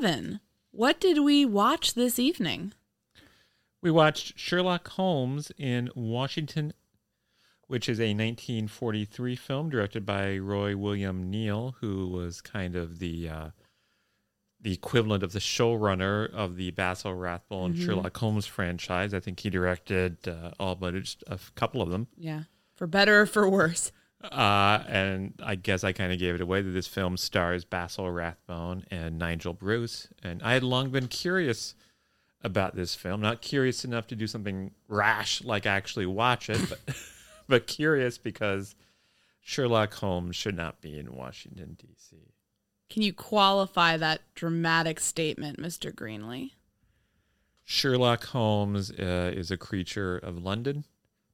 Kevin, what did we watch this evening? We watched Sherlock Holmes in Washington, which is a 1943 film directed by Roy William Neill, who was kind of the uh, the equivalent of the showrunner of the Basil Rathbone Mhm. Sherlock Holmes franchise. I think he directed uh, all but just a couple of them. Yeah, for better or for worse. Uh, and I guess I kind of gave it away that this film stars Basil Rathbone and Nigel Bruce. And I had long been curious about this film, not curious enough to do something rash like actually watch it, but, but curious because Sherlock Holmes should not be in Washington, D.C. Can you qualify that dramatic statement, Mr. Greenlee? Sherlock Holmes uh, is a creature of London,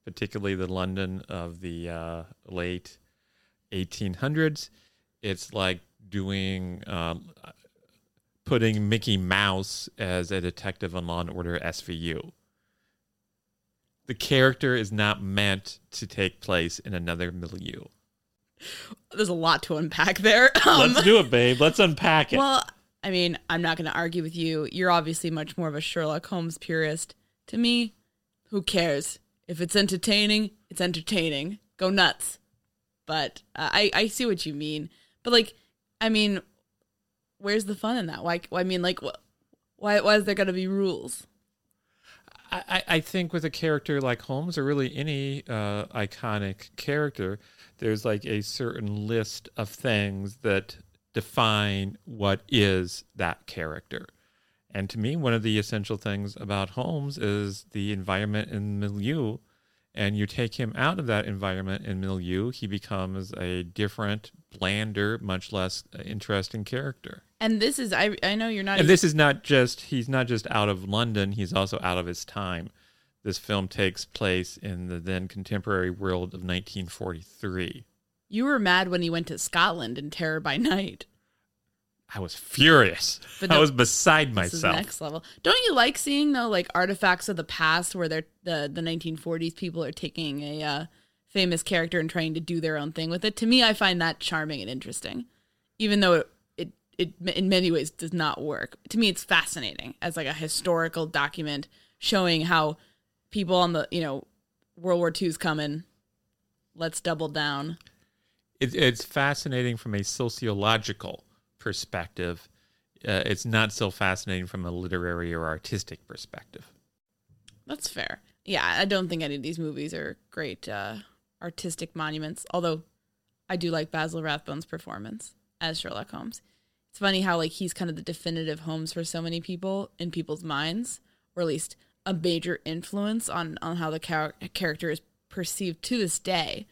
particularly the London of the uh, late 1800s. It's like doing um, putting Mickey Mouse as a detective on Law and Order SVU. The character is not meant to take place in another milieu. There's a lot to unpack there. Um, Let's do it, babe. Let's unpack it. Well, I mean, I'm not going to argue with you. You're obviously much more of a Sherlock Holmes purist. To me, who cares? If it's entertaining, it's entertaining. Go nuts. But uh, I I see what you mean. But like, I mean, where's the fun in that? Why? I mean, like, wh- why why is there to be rules? I, I think with a character like Holmes, or really any uh, iconic character, there's like a certain list of things that define what is that character. And to me, one of the essential things about Holmes is the environment and milieu. And you take him out of that environment and milieu, he becomes a different, blander, much less uh, interesting character. And this is I I know you're not And this is not just he's not just out of London, he's also out of his time. This film takes place in the then contemporary world of 1943. you were mad when he went to Scotland in Terror by Night. I was furious. But I was beside myself. next level. Don't you like seeing though like artifacts of the past where they're the the 1940s people are taking a uh, famous character and trying to do their own thing with it? To me, I find that charming and interesting, even though it it, it in many ways does not work. To me, it's fascinating as like a historical document showing how people on the you know World War II's coming. Let's double down. It, it's fascinating from a sociological perspective. Uh, it's not so fascinating from a literary or artistic perspective. That's fair. Yeah, I don't think any of these movies are great uh, artistic monuments. Although, I do like Basil Rathbone's performance as Sherlock Holmes. It's funny how like he's kind of the definitive Holmes for so many people in people's minds, or at least a major influence on on how the char- character is perceived to this day.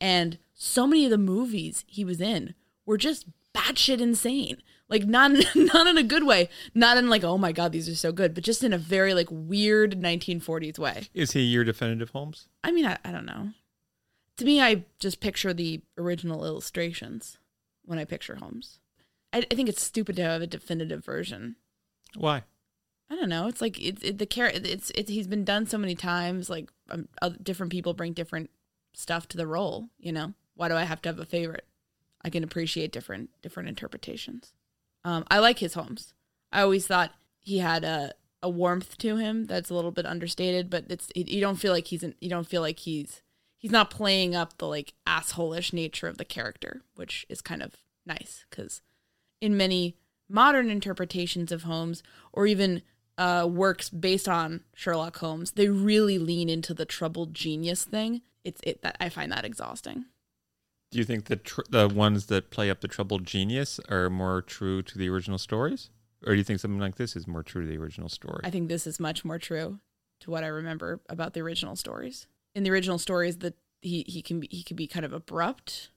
And so many of the movies he was in were just batshit insane. Like not not in a good way, not in like oh my god these are so good, but just in a very like weird 1940s way. Is he your definitive Holmes? I mean I, I don't know. To me, I just picture the original illustrations when I picture Holmes. I, I think it's stupid to have a definitive version. Why? I don't know. It's like it's it, the care. It's it's he's been done so many times. Like um, other, different people bring different stuff to the role. You know, why do I have to have a favorite? I can appreciate different different interpretations. Um, I like his Holmes. I always thought he had a a warmth to him that's a little bit understated, but it's you don't feel like he's in, you don't feel like he's he's not playing up the like assholish nature of the character, which is kind of nice because in many modern interpretations of Holmes or even uh, works based on Sherlock Holmes, they really lean into the troubled genius thing. It's it that I find that exhausting. Do you think the tr- the ones that play up the troubled genius are more true to the original stories, or do you think something like this is more true to the original story? I think this is much more true to what I remember about the original stories. In the original stories, that he he can be he can be kind of abrupt,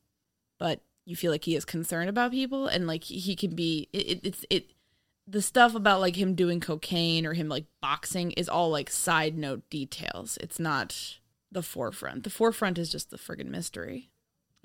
but you feel like he is concerned about people, and like he, can be it it's it the stuff about like him doing cocaine or him like boxing is all like side note details. It's not the forefront. The forefront is just the friggin' mystery.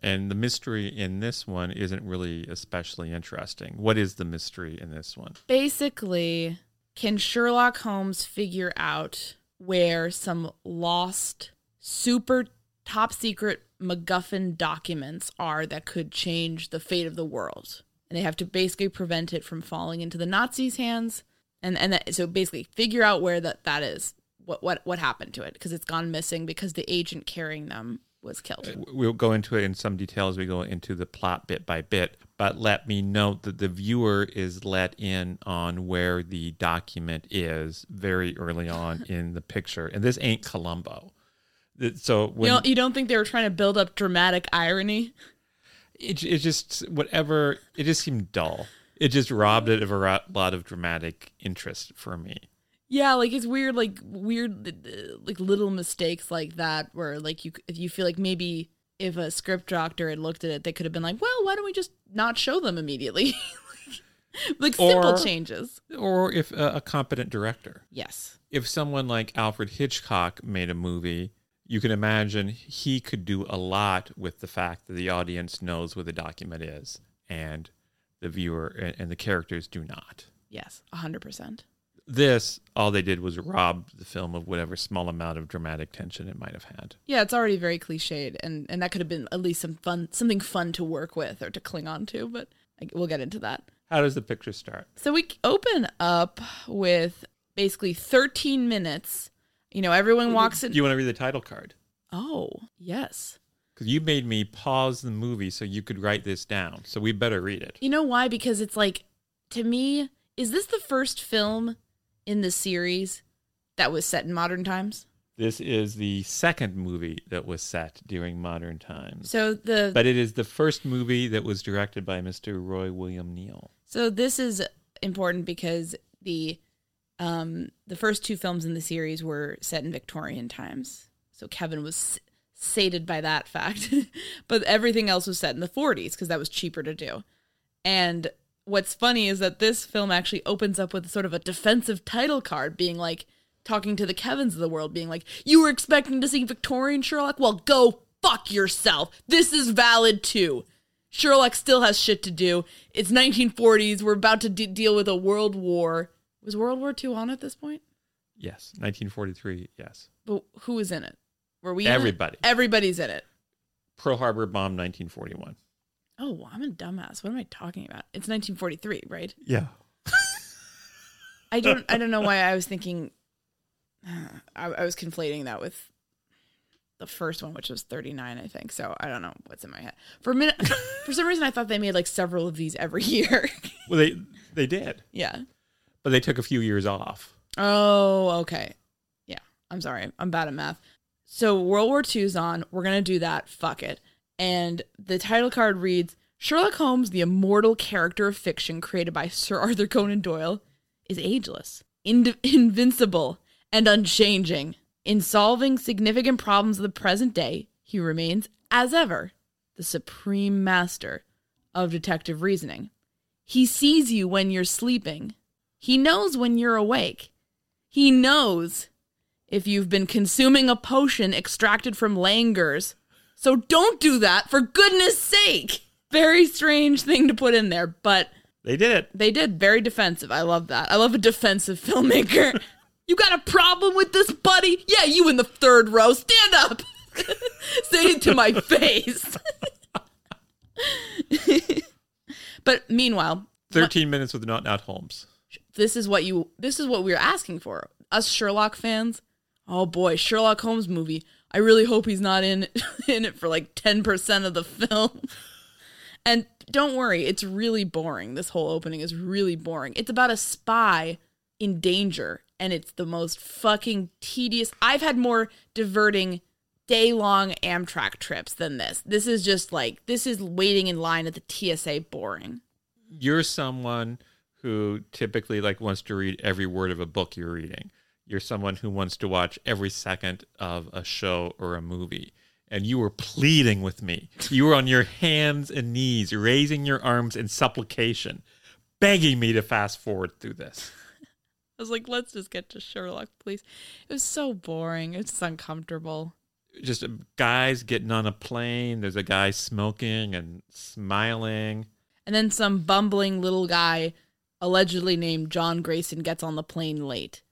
And the mystery in this one isn't really especially interesting. What is the mystery in this one? basically, can Sherlock Holmes figure out where some lost, super top secret MacGuffin documents are that could change the fate of the world? And they have to basically prevent it from falling into the Nazis' hands. And and that, so basically figure out where that, that is. What what what happened to it? Because it's gone missing because the agent carrying them was killed. We'll go into it in some detail as we go into the plot bit by bit, but let me note that the viewer is let in on where the document is very early on in the picture. And this ain't Columbo. So when you don't you don't think they were trying to build up dramatic irony? it, it just whatever it just seemed dull. It just robbed it of a lot of dramatic interest for me. Yeah, like it's weird, like weird, uh, like little mistakes like that, where like you if you feel like maybe if a script doctor had looked at it, they could have been like, well, why don't we just not show them immediately? like simple Or- changes. Or if a, a competent director. Yes. if someone like Alfred Hitchcock made a movie, you can imagine he could do a lot with the fact that the audience knows what the document is and the viewer and, and the characters do not. Yes. A hundred percent. This, all they did was rob the film of whatever small amount of dramatic tension it might have had. Yeah, it's already very cliched, and and that could have been at least some fun, something fun to work with or to cling on to. But we'll get into that. How does the picture start? So we open up with basically 13 minutes. You know, everyone walks in. Do you want to read the title card? oh, yes. Because you made me pause the movie so you could write this down. So we better read it. You know why? Because it's like, to me, is this the first film in the series that was set in modern times. This is the second movie that was set during modern times. So the But it is the first movie that was directed by Mr. Roy William Neill. So this is important because the um the first two films in the series were set in Victorian times. So Kevin was sated by that fact. but everything else was set in the 40s because that was cheaper to do. And what's funny is that this film actually opens up with sort of a defensive title card being like talking to the Kevins of the world being like, "You were expecting to see Victorian Sherlock? Well, go fuck yourself. This is valid too." Sherlock still has shit to do. It's 1940s. We're about to de- deal with a world war. Was World War II on at this point? Yes, 1943. Yes. But who was in it? Were we? in it? Everybody. Everybody's in it. Pearl Harbor bomb 1941. Oh, I'm a dumbass. What am I talking about? It's 1943, right? Yeah. I don't. I don't know why I was thinking. I, I was conflating that with the first one, which was 39, I think. So I don't know what's in my head. For a minute, for some reason, I thought they made like several of these every year. Well, they they did, yeah. but they took a few years off. Oh, okay. Yeah. I'm sorry. I'm bad at math. So World War II's on. We're going to do that. Fuck it. And the title card reads Sherlock Holmes, the immortal character of fiction created by Sir Arthur Conan Doyle, is ageless, ind- invincible, and unchanging. In solving significant problems of the present day, he remains, as ever, the supreme master of detective reasoning. He sees you when you're sleeping. He knows when you're awake. He knows if you've been consuming a potion extracted from langurs. So don't do that, for goodness sake. Very strange thing to put in there, but They did it. they did. Very defensive. I love that. I love a defensive filmmaker. you got a problem with this, buddy? Yeah, you in the third row. Stand up. Say it to my face. but meanwhile, 13 minutes with not not Holmes. this is what you this is what we are asking for us sherlock fans oh boy sherlock holmes movie i really hope he's not in in it for like 10% of the film. And don't worry it's really boring. This whole opening is really boring. It's about a spy in danger and it's the most fucking tedious. I've had more diverting day long amtrak trips than this. This is just like this is waiting in line at the tsa boring. You're someone who typically like wants to read every word of a book you're reading. You're someone who wants to watch every second of a show or a movie. And you were pleading with me. You were on your hands and knees, raising your arms in supplication, begging me to fast forward through this. I was like, let's just get to Sherlock, please. It was so boring. It's uncomfortable. Just uh, guys getting on a plane. There's a guy smoking and smiling. And then some bumbling little guy, allegedly named John Grayson, gets on the plane late.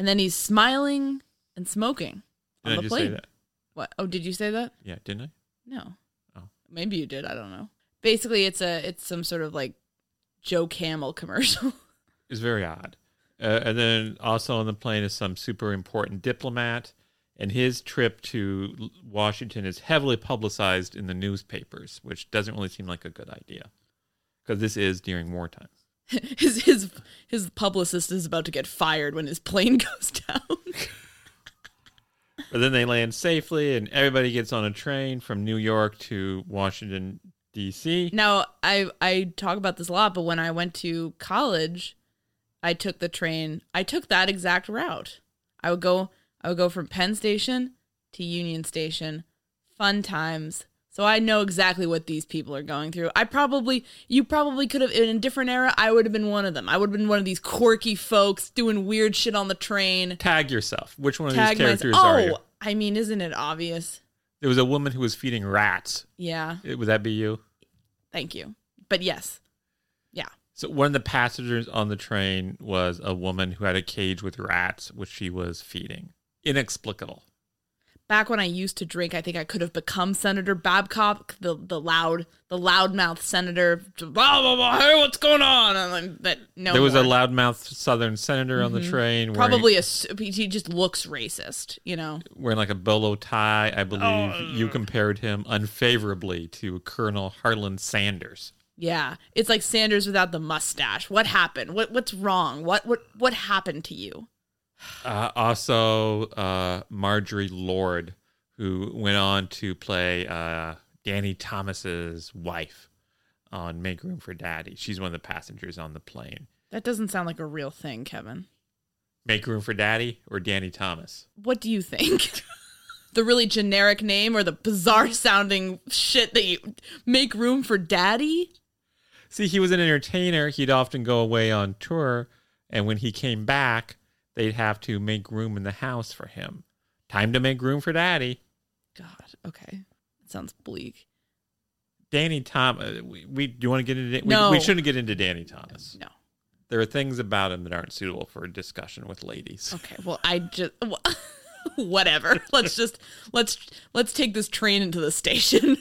And then he's smiling and smoking on Did I the just plane. say that? What? Oh, did you say that? Yeah, didn't I? No. Oh. Maybe you did. I don't know. Basically, it's a it's some sort of like Joe Camel commercial. It's very odd. Uh, and then also on the plane is some super important diplomat, and his trip to Washington is heavily publicized in the newspapers, which doesn't really seem like a good idea because this is during wartime. his his his publicist is about to get fired when his plane goes down. But then they land safely, and everybody gets on a train from New York to Washington D.C. Now, I I talk about this a lot, but when I went to college, I took the train. I took that exact route. I would go I would go from Penn Station to Union Station. Fun times. So I know exactly what these people are going through. I probably you probably could have in a different era, I would have been one of them. I would have been one of these quirky folks doing weird shit on the train. Tag yourself. Which one of Tag these myself. characters are you? Oh, I mean, isn't it obvious? There was a woman who was feeding rats. Yeah. Uh, Would that be you? Thank you. But yes. Yeah. So one of the passengers on the train was a woman who had a cage with rats, which she was feeding. Inexplicable. Back when I used to drink, I think I could have become Senator Babcock, the the loud, the loudmouth senator. Blah blah blah. Hey, what's going on? And no, there was a loudmouth Southern senator on the mm-hmm. train, wearing, probably a s- he just looks racist, you know. wearing like a bolo tie. I believe oh, you compared him unfavorably to Colonel Harlan Sanders. Yeah, it's like Sanders without the mustache. What happened? What what's wrong? What what what happened to you? Uh, also, uh, Marjorie Lord, who went on to play uh, Danny Thomas's wife on Make Room for Daddy. She's one of the passengers on the plane. That doesn't sound like a real thing, Kevin. Make Room for Daddy or Danny Thomas? What do you think? the really generic name or the bizarre sounding shit that you make room for daddy? See, he was an entertainer. He'd often go away on tour, and when he came back, they'd have to make room in the house for him. Time to make room for daddy. God, okay. That sounds bleak. Danny Thomas. Uh, we, we do you want to get into? No. We, we shouldn't get into Danny Thomas. No. There are things about him that aren't suitable for a discussion with ladies. Okay. Well, I just well, whatever. Let's just let's let's take this train into the station.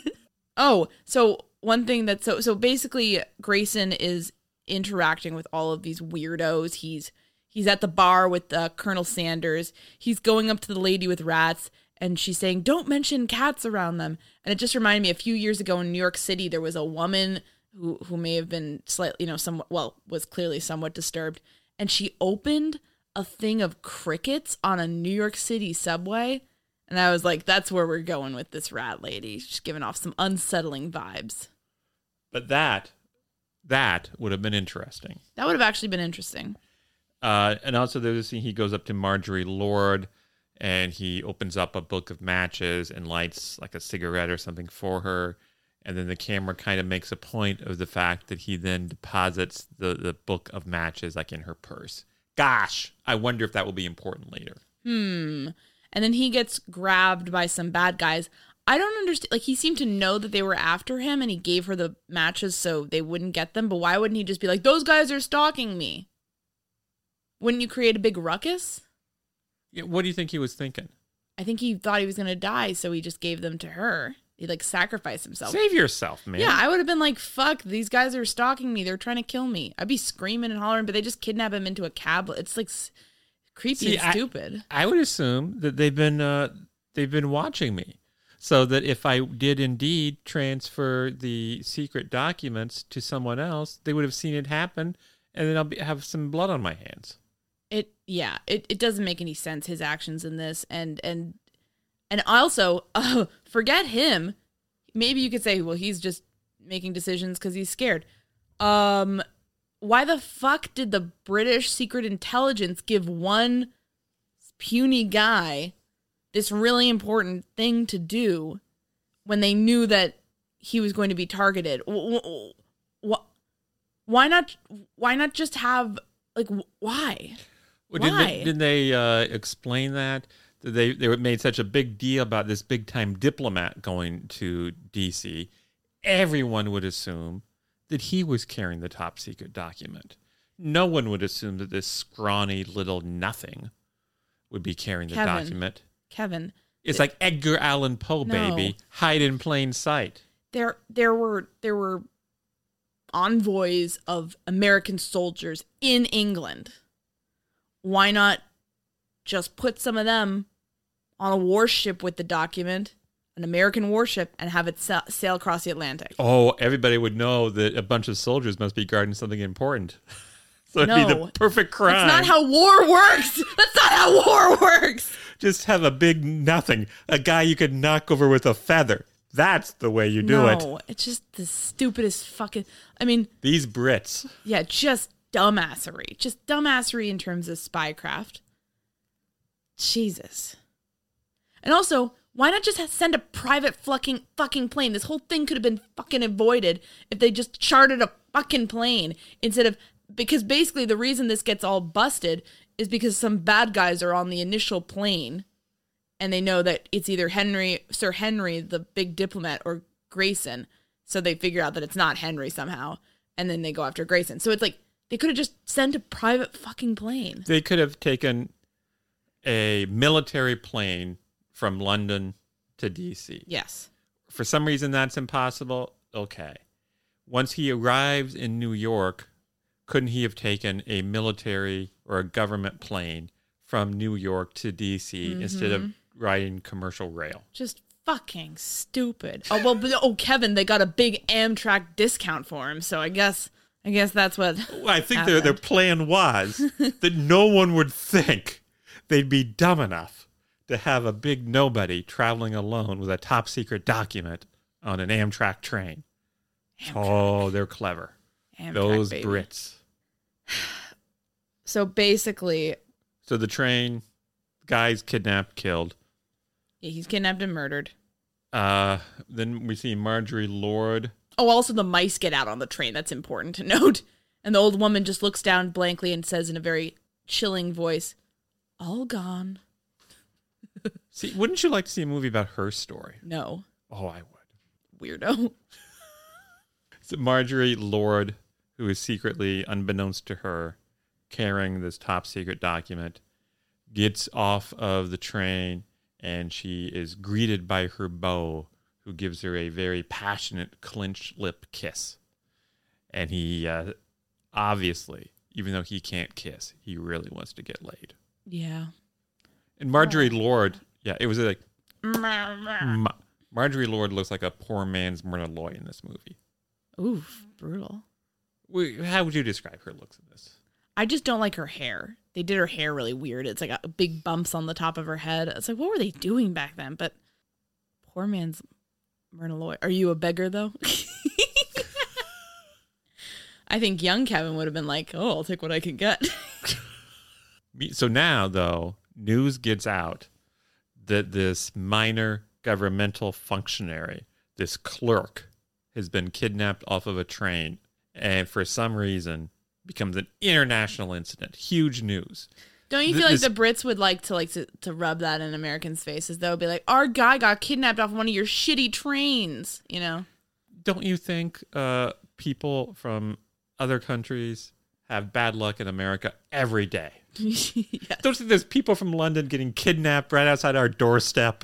oh, so one thing that's so so basically Grayson is interacting with all of these weirdos. He's he's at the bar with uh, Colonel Sanders. He's going up to the lady with rats and she's saying, "Don't mention cats around them." And it just reminded me a few years ago in New York City there was a woman who who may have been slightly, you know, somewhat well, was clearly somewhat disturbed and she opened a thing of crickets on a New York City subway. And I was like, that's where we're going with this rat lady. She's giving off some unsettling vibes. But that, that would have been interesting. That would have actually been interesting. Uh, and also, there's a scene he goes up to Marjorie Lord and he opens up a book of matches and lights like a cigarette or something for her. And then the camera kind of makes a point of the fact that he then deposits the, the book of matches like in her purse. Gosh, I wonder if that will be important later. Hmm. And then he gets grabbed by some bad guys. I don't understand. Like, he seemed to know that they were after him and he gave her the matches so they wouldn't get them. But why wouldn't he just be like, those guys are stalking me? Wouldn't you create a big ruckus? Yeah, what do you think he was thinking? I think he thought he was going to die, so he just gave them to her. He like sacrificed himself. Save yourself, man. Yeah, I would have been like, fuck, these guys are stalking me. They're trying to kill me. I'd be screaming and hollering, but they just kidnap him into a cab. It's like s- creepy See, and I- stupid. I would assume that they've been uh, they've been watching me, so that if I did indeed transfer the secret documents to someone else, they would have seen it happen, and then I'll be, have some blood on my hands. Yeah, it, it doesn't make any sense his actions in this and and and also uh, forget him. Maybe you could say, well, he's just making decisions because he's scared. Um, why the fuck did the British secret intelligence give one puny guy this really important thing to do when they knew that he was going to be targeted? Wh- wh- wh- Why not? Why not just have like why? Well, Didn't Why? they, didn't they uh, explain that? That they they made such a big deal about this big time diplomat going to D.C. Everyone would assume that he was carrying the top secret document. No one would assume that this scrawny little nothing would be carrying the Kevin. document. Kevin, It's like Edgar Allan Poe, No. baby, hide in plain sight. there there were there were envoys of American soldiers in England. Why not just put some of them on a warship with the document, an American warship, and have it sa- sail across the Atlantic? Oh, everybody would know that a bunch of soldiers must be guarding something important. so it'd be the perfect crime. That's not how war works. That's not how war works. just have a big nothing, a guy you could knock over with a feather. That's the way you do it. no, it's just the stupidest fucking. I mean, These Brits. Yeah, just dumbassery. Just dumbassery in terms of spycraft. Jesus. And also, why not just send a private fucking fucking plane? This whole thing could have been fucking avoided if they just chartered a fucking plane instead of because basically the reason this gets all busted is because some bad guys are on the initial plane and they know that it's either Henry, Sir Henry, the big diplomat, or Grayson. So they figure out that it's not Henry somehow, and then they go after Grayson. So it's like they could have just sent a private fucking plane. They could have taken a military plane from London to DC. Yes. For some reason, that's impossible. Okay. Once he arrives in New York, couldn't he have taken a military or a government plane from New York to DC mm-hmm. instead of riding commercial rail? Just fucking stupid. Oh well, but, oh Kevin, they got a big Amtrak discount for him, so I guess I guess that's what. I think their their plan was that no one would think they'd be dumb enough to have a big nobody traveling alone with a top secret document on an Amtrak train. Oh, they're clever. Amtrak, Those baby. Brits. So basically, So the train, guy's kidnapped, killed. yeah, he's kidnapped and murdered. Uh, then we see Marjorie Lord. Oh, also the mice get out on the train. That's important to note. And the old woman just looks down blankly and says in a very chilling voice, "All gone." See, wouldn't you like to see a movie about her story? No, Oh, I would. weirdo. So Marjorie Lord, who is secretly, unbeknownst to her, carrying this top secret document, gets off of the train and she is greeted by her beau, who gives her a very passionate clenched lip kiss. And he uh, obviously, even though he can't kiss, he really wants to get laid. Yeah. And Marjorie Lord, yeah, it was like Ma- Marjorie Lord looks like a poor man's Myrna Loy in this movie. Oof, brutal. How would you describe her looks in this? I just don't like her hair. They did her hair really weird. It's like a big bumps on the top of her head. It's like, what were they doing back then? But poor man's Myrna Loy. Are you a beggar though? I think young Kevin would have been like, "Oh, I'll take what I can get." So now, though, news gets out that this minor governmental functionary, this clerk, has been kidnapped off of a train and for some reason becomes an international incident. Huge news. Don't you feel like this- the Brits would like to like to, to rub that in Americans' faces? They'll be like, "Our guy got kidnapped off one of your shitty trains," you know? Don't you think uh, people from other countries have bad luck in America every day? yeah. Don't you think there's people from London getting kidnapped right outside our doorstep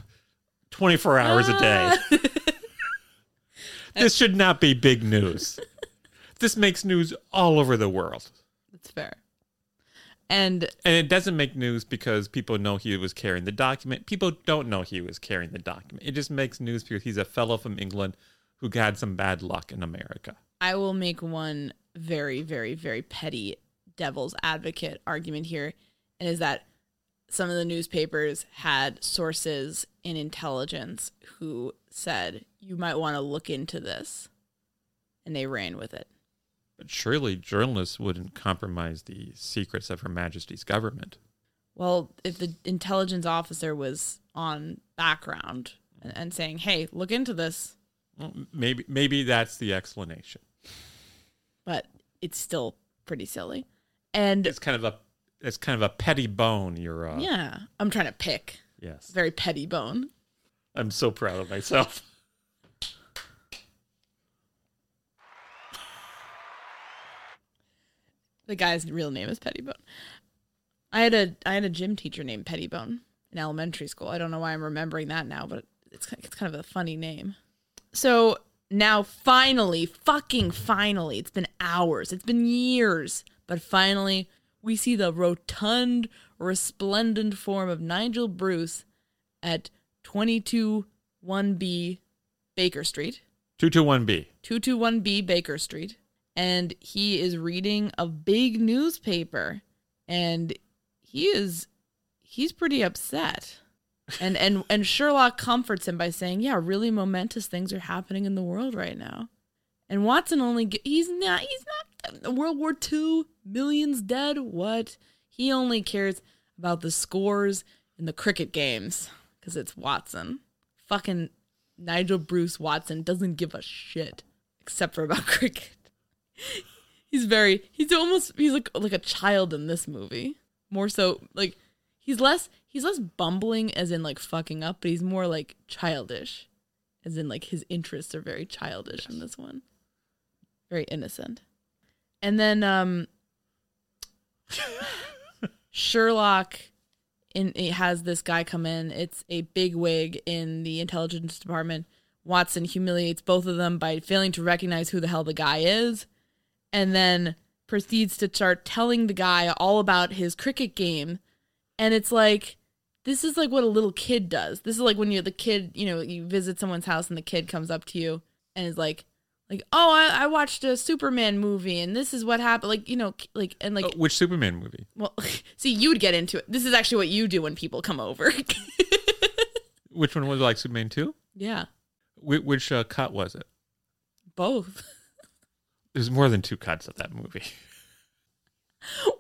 24 hours a day? this should not be big news. This makes news all over the world. And And it doesn't make news because people know he was carrying the document. People don't know he was carrying the document. It just makes news because he's a fellow from England who had some bad luck in America. I will make one very, very, very petty devil's advocate argument here, and is that some of the newspapers had sources in intelligence who said you might want to look into this, and they ran with it. But surely journalists wouldn't compromise the secrets of Her Majesty's government. Well, if the intelligence officer was on background and, and saying, "Hey, look into this," Well, maybe maybe that's the explanation. but it's still pretty silly. And It's kind of a it's kind of a petty bone. You're uh, yeah, I'm trying to pick yes. very petty bone. I'm so proud of myself. The guy's real name is Pettibone. I had a I had a gym teacher named Pettibone in elementary school. I don't know why I'm remembering that now, but it's it's kind of a funny name. So now finally, fucking finally, it's been hours, it's been years, but finally we see the rotund, resplendent form of Nigel Bruce at 22 1B Baker Street. 221B. 221B Baker Street, and he is reading a big newspaper, and he is he's pretty upset. And and and Sherlock comforts him by saying, "Yeah, really momentous things are happening in the world right now." And Watson only ge- he's not he's not World War II, millions dead, what? He only cares about the scores in the cricket games cuz it's Watson. Fucking Nigel Bruce Watson doesn't give a shit except for about cricket. He's very he's almost he's like like a child in this movie. More so like he's less he's less bumbling as in like fucking up, but he's more like childish. As in like his interests are very childish in this one. Very innocent. And then um Sherlock in it has this guy come in. It's a big wig in the intelligence department. Watson humiliates both of them by failing to recognize who the hell the guy is, and then proceeds to start telling the guy all about his cricket game. And it's like this is like what a little kid does. This is like when you're the kid, you know, you visit someone's house and the kid comes up to you and is like, like, oh, I, I watched a Superman movie and this is what happened. Like, you know, like, and like, Oh, which Superman movie? well, see, you would get into it. This is actually what you do when people come over. Which one was it, like Superman 2? yeah, Which, which uh, cut was it? both. There's more than two cuts of that movie.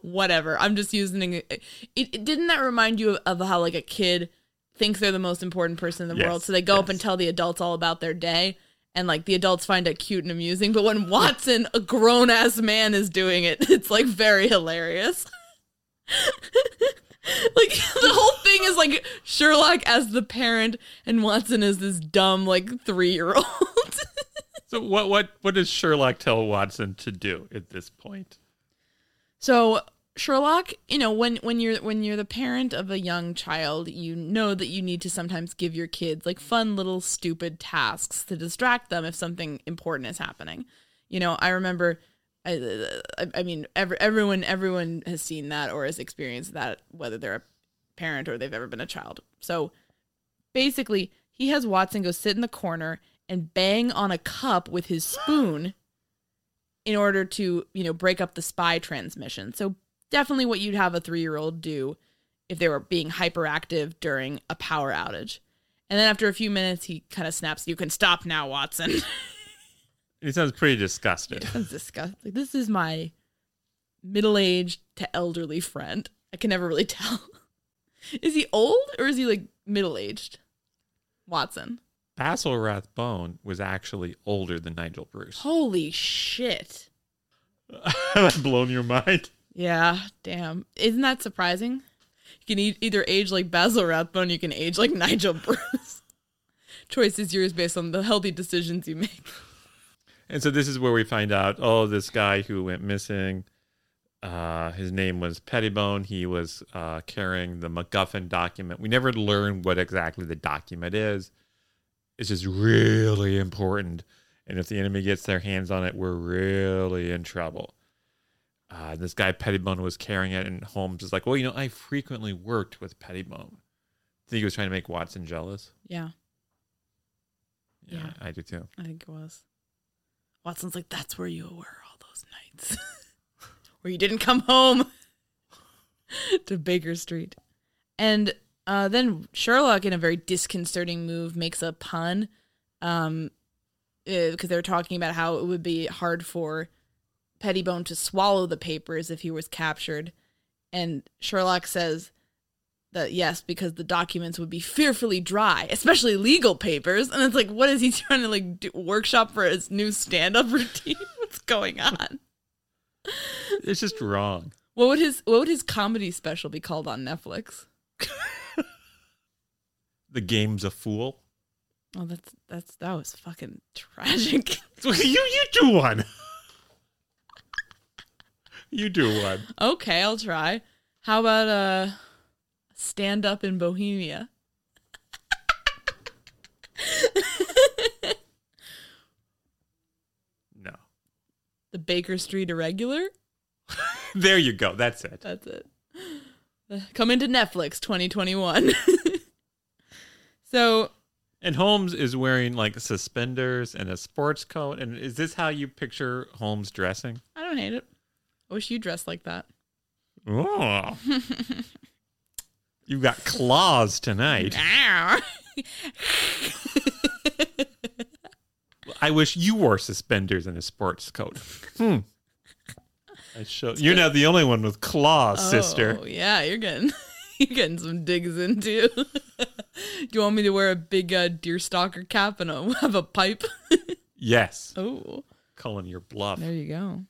Whatever. I'm just using it. It, it. Didn't that remind you of, of how like a kid thinks they're the most important person in the Yes, world, so they go up and tell the adults all about their day. And like the adults find it cute and amusing, but when Watson, a grown ass man, is doing it, it's like very hilarious. like the whole thing is like Sherlock as the parent and Watson as this dumb like three year old. So what what what does Sherlock tell Watson to do at this point? So Sherlock, you know, when when you're when you're the parent of a young child, you know that you need to sometimes give your kids like fun little stupid tasks to distract them if something important is happening. You know, I remember I, I, mean, every, everyone everyone has seen that or has experienced that, whether they're a parent or they've ever been a child. So basically, he has Watson go sit in the corner and bang on a cup with his spoon in order to, you know, break up the spy transmission. So definitely what you'd have a 3-year-old do if they were being hyperactive during a power outage. And then after a few minutes he kind of snaps, "You can stop now, Watson." He sounds pretty disgusted. That's disgusting. Like, this is my middle-aged to elderly friend. I can never really tell. is he old or is he like middle-aged? Watson. Basil Rathbone was actually older than Nigel Bruce. Holy shit. Have I blown your mind? Yeah, damn. Isn't that surprising? You can e- either age like Basil Rathbone, you can age like Nigel Bruce. Choice is yours based on the healthy decisions you make. And so this is where we find out, oh, this guy who went missing, uh, his name was Pettibone. He was uh, carrying the MacGuffin document. We never learn what exactly the document is. It's just really important. And if the enemy gets their hands on it, we're really in trouble. Uh, this guy Pettibone was carrying it, and Holmes is like, well, you know, I frequently worked with Pettibone. I think he was trying to make Watson jealous. Yeah, Yeah, Yeah. I do too. I think it was. Watson's like, that's where you were all those nights. where you didn't come home to Baker Street. And uh, then Sherlock, in a very disconcerting move, makes a pun um, because they were talking about how it would be hard for Pettibone to swallow the papers if he was captured. And Sherlock says that yes, because the documents would be fearfully dry, especially legal papers. And it's like, what is he trying to like do, workshop for his new stand-up routine? What's going on? It's just wrong. What would his What would his comedy special be called on Netflix? The game's a fool. Oh, that's that's that was fucking tragic. you you do one. you do one. okay, I'll try. How about uh, stand up in Bohemia? No. The Baker Street Irregular. There you go. That's it. That's it. Coming to Netflix 2021. so And Holmes is wearing like suspenders and a sports coat. And is this how you picture Holmes dressing? I don't hate it. I wish you dressed like that. Oh. You've got claws tonight. I wish you wore suspenders and a sports coat. Hmm. I show you're not the only one with claws, sister. Oh yeah, you're getting you're getting some digs into. Do you want me to wear a big uh, deerstalker cap and a, have a pipe? Yes. oh, Calling your bluff. there you go.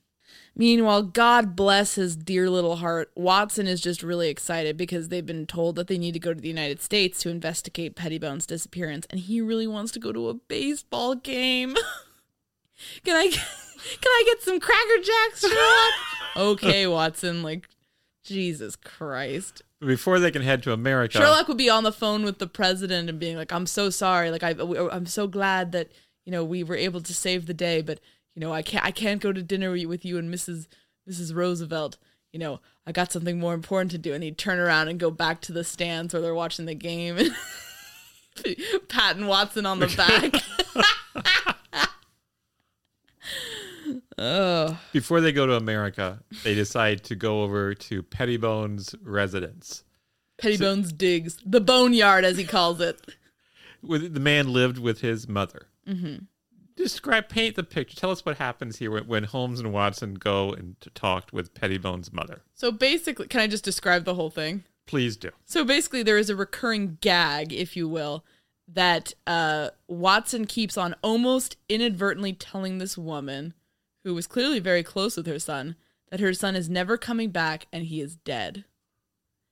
Meanwhile, God bless his dear little heart, Watson is just really excited because they've been told that they need to go to the United States to investigate Pettibone's disappearance, and he really wants to go to a baseball game. can I can I get some Cracker Jacks, okay, Watson. Like, Jesus Christ. Before they can head to America. Sherlock would be on the phone with the president and being like, "I'm so sorry. Like, I, I'm so glad that you know we were able to save the day, but you know, I can't, I can't go to dinner with you and Mrs. Mrs. Roosevelt. You know, I got something more important to do." And he'd turn around and go back to the stands where they're watching the game and Watson on the back. Oh, Before they go to America, they decide to go over to Pettibone's residence. Pettibones digs the boneyard, as he calls it. With the man lived with his mother. Mm-hmm. Describe, paint the picture. Tell us what happens here when, when Holmes and Watson go and talked with Pettibone's mother. So basically, can I just describe the whole thing? Please do. So basically, there is a recurring gag, if you will, that uh, Watson keeps on almost inadvertently telling this woman, who was clearly very close with her son, that her son is never coming back and he is dead.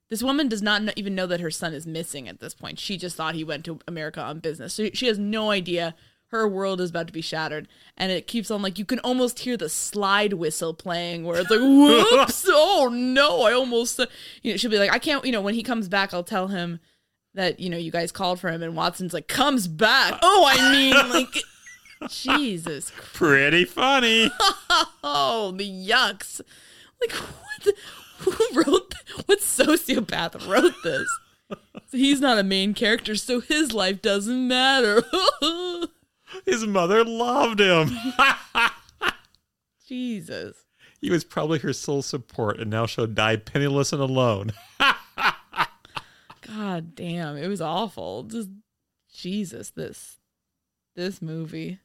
This woman does not even know that her son is missing at this point. She just thought he went to America on business. So she has no idea her world is about to be shattered. And it keeps on like you can almost hear the slide whistle playing where it's like, whoops, oh no, I almost, you know, she'll be like, I can't, you know, when he comes back, I'll tell him that, you know, you guys called for him. And Watson's like, comes back. Oh, I mean, like, Jesus Christ. Pretty funny. Oh, the yucks. Like, what? The, who wrote th- What sociopath wrote this? So he's not a main character, so his life doesn't matter. His mother loved him. Jesus. he was probably her sole support, and now she'll die penniless and alone. God damn, it was awful. Just Jesus, this this movie.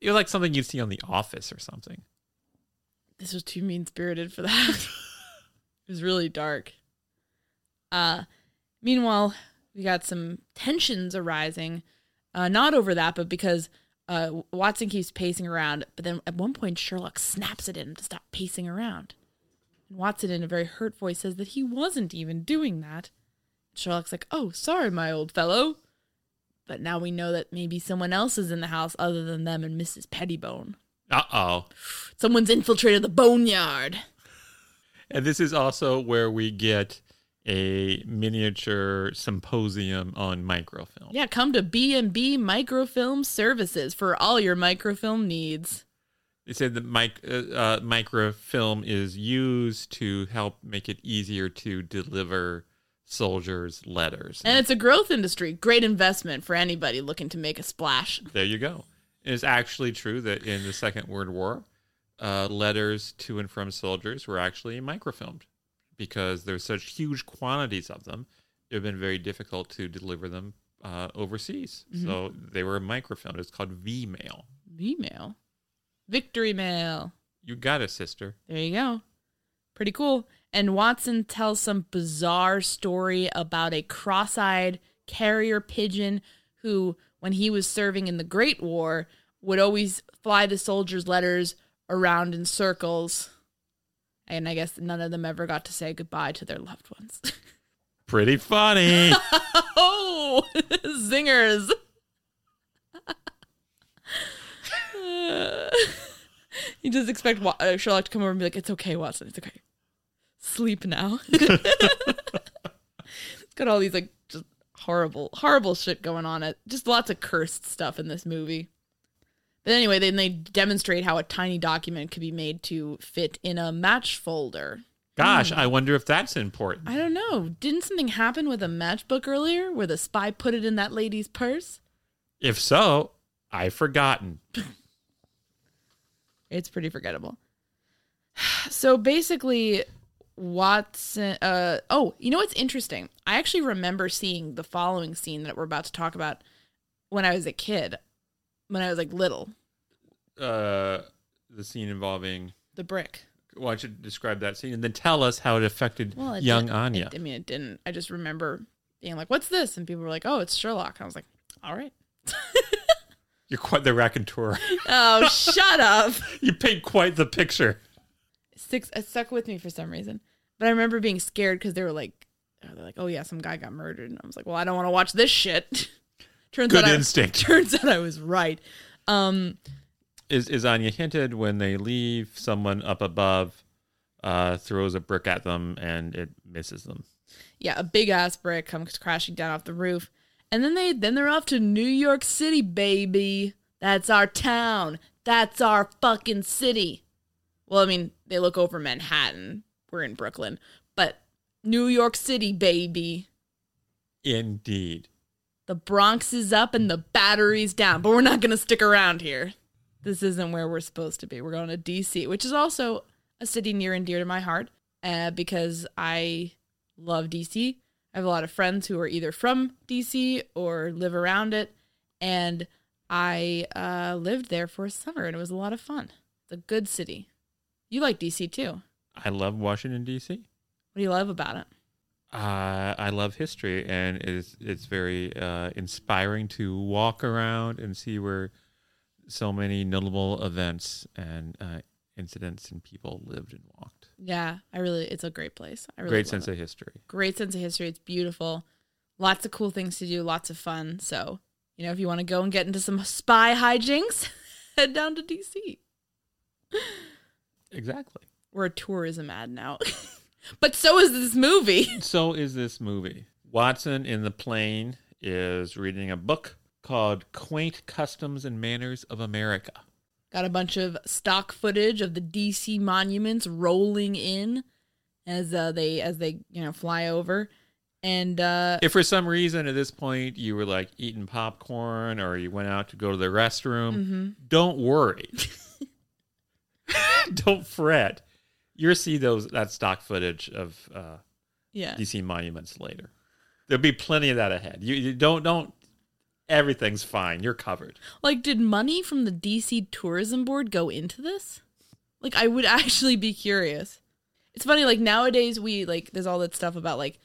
It was like something you'd see on The Office or something. This was too mean spirited for that. it was really dark. Uh meanwhile, we got some tensions arising. Uh not over that, but because uh Watson keeps pacing around, but then at one point Sherlock snaps at him to stop pacing around. And Watson in a very hurt voice says that he wasn't even doing that. Sherlock's like, "Oh, sorry, my old fellow." But now we know that maybe someone else is in the house other than them and Mrs. Pettibone. Uh oh. Someone's infiltrated the boneyard. And this is also where we get a miniature symposium on microfilm. Yeah, come to B&B Microfilm Services for all your microfilm needs. They said that mic- uh, uh, microfilm is used to help make it easier to deliver soldiers' letters. And it's a growth industry. Great investment for anybody looking to make a splash. there you go. It's actually true that in the Second World War, uh, letters to and from soldiers were actually microfilmed because there's such huge quantities of them. It would have been very difficult to deliver them uh, overseas. So they were microfilmed. It's called V mail. V mail? Victory mail. You got it, sister. There you go. Pretty cool. And Watson tells some bizarre story about a cross eyed carrier pigeon who, when he was serving in the Great War, would always fly the soldiers' letters around in circles. And I guess none of them ever got to say goodbye to their loved ones. Pretty funny. oh, zingers. you just expect uh, Sherlock to come over and be like, "It's okay, Watson. It's okay. Sleep now." it's got all these like just horrible, horrible shit going on. It just lots of cursed stuff in this movie. But anyway, then they demonstrate how a tiny document could be made to fit in a match folder. Gosh, hmm. I wonder if that's important. I don't know. Didn't something happen with a matchbook earlier where the spy put it in that lady's purse? If so, I've forgotten. It's pretty forgettable. So basically, Watson. Uh, oh, you know what's interesting? I actually remember seeing the following scene that we're about to talk about when I was a kid, when I was like little. Uh, the scene involving. The brick. Why don't you describe that scene and then tell us how it affected Well, it young Anya? it- I mean, it didn't. I just remember being like, "What's this?" And people were like, "Oh, it's Sherlock." And I was like, "All right." You're quite the raconteur. Oh, shut up. you paint quite the picture. six it stuck with me for some reason. But I remember being scared because they were like, they're like, oh yeah, some guy got murdered, and I was like, well, I don't want to watch this shit. turns Good out instinct. I, turns out I was right. Um, Is is Anya hinted when they leave? Someone up above uh, throws a brick at them and it misses them. yeah, a big ass brick comes crashing down off the roof, and then they then they're off to New York City, baby. That's our town. That's our fucking city. Well, I mean, they look over Manhattan. We're in Brooklyn, but New York City, baby. Indeed. The Bronx is up and the battery's down, but we're not going to stick around here. this isn't where we're supposed to be. We're going to DC, which is also a city near and dear to my heart uh, because I love DC. I have a lot of friends who are either from DC or live around it. And I uh, lived there for a summer and it was a lot of fun. It's a good city. You like DC too. I love Washington D.C. What do you love about it? Uh, I love history, and it's it's very uh, inspiring to walk around and see where so many notable events and uh, incidents and people lived and walked. Yeah, I really, it's a great place. I really Great sense it. of history. great sense of history. It's beautiful. Lots of cool things to do, lots of fun. So, you know, if you want to go and get into some spy hijinks, head down to DC. Exactly. We're a tourism ad now. but so is this movie. So is this movie. Watson in the plane is reading a book called Quaint Customs and Manners of America. Got a bunch of stock footage of the DC monuments rolling in as uh, they as they, you know, fly over. And uh If for some reason at this point you were like eating popcorn or you went out to go to the restroom, Mm-hmm. don't worry. don't fret. You'll see those that stock footage of uh, yeah. DC monuments later. There'll be plenty of that ahead. You, you don't don't. Everything's fine. You're covered. Like, did money from the DC Tourism Board go into this? Like, I would actually be curious. It's funny, like, nowadays we, like, there's all that stuff about, like,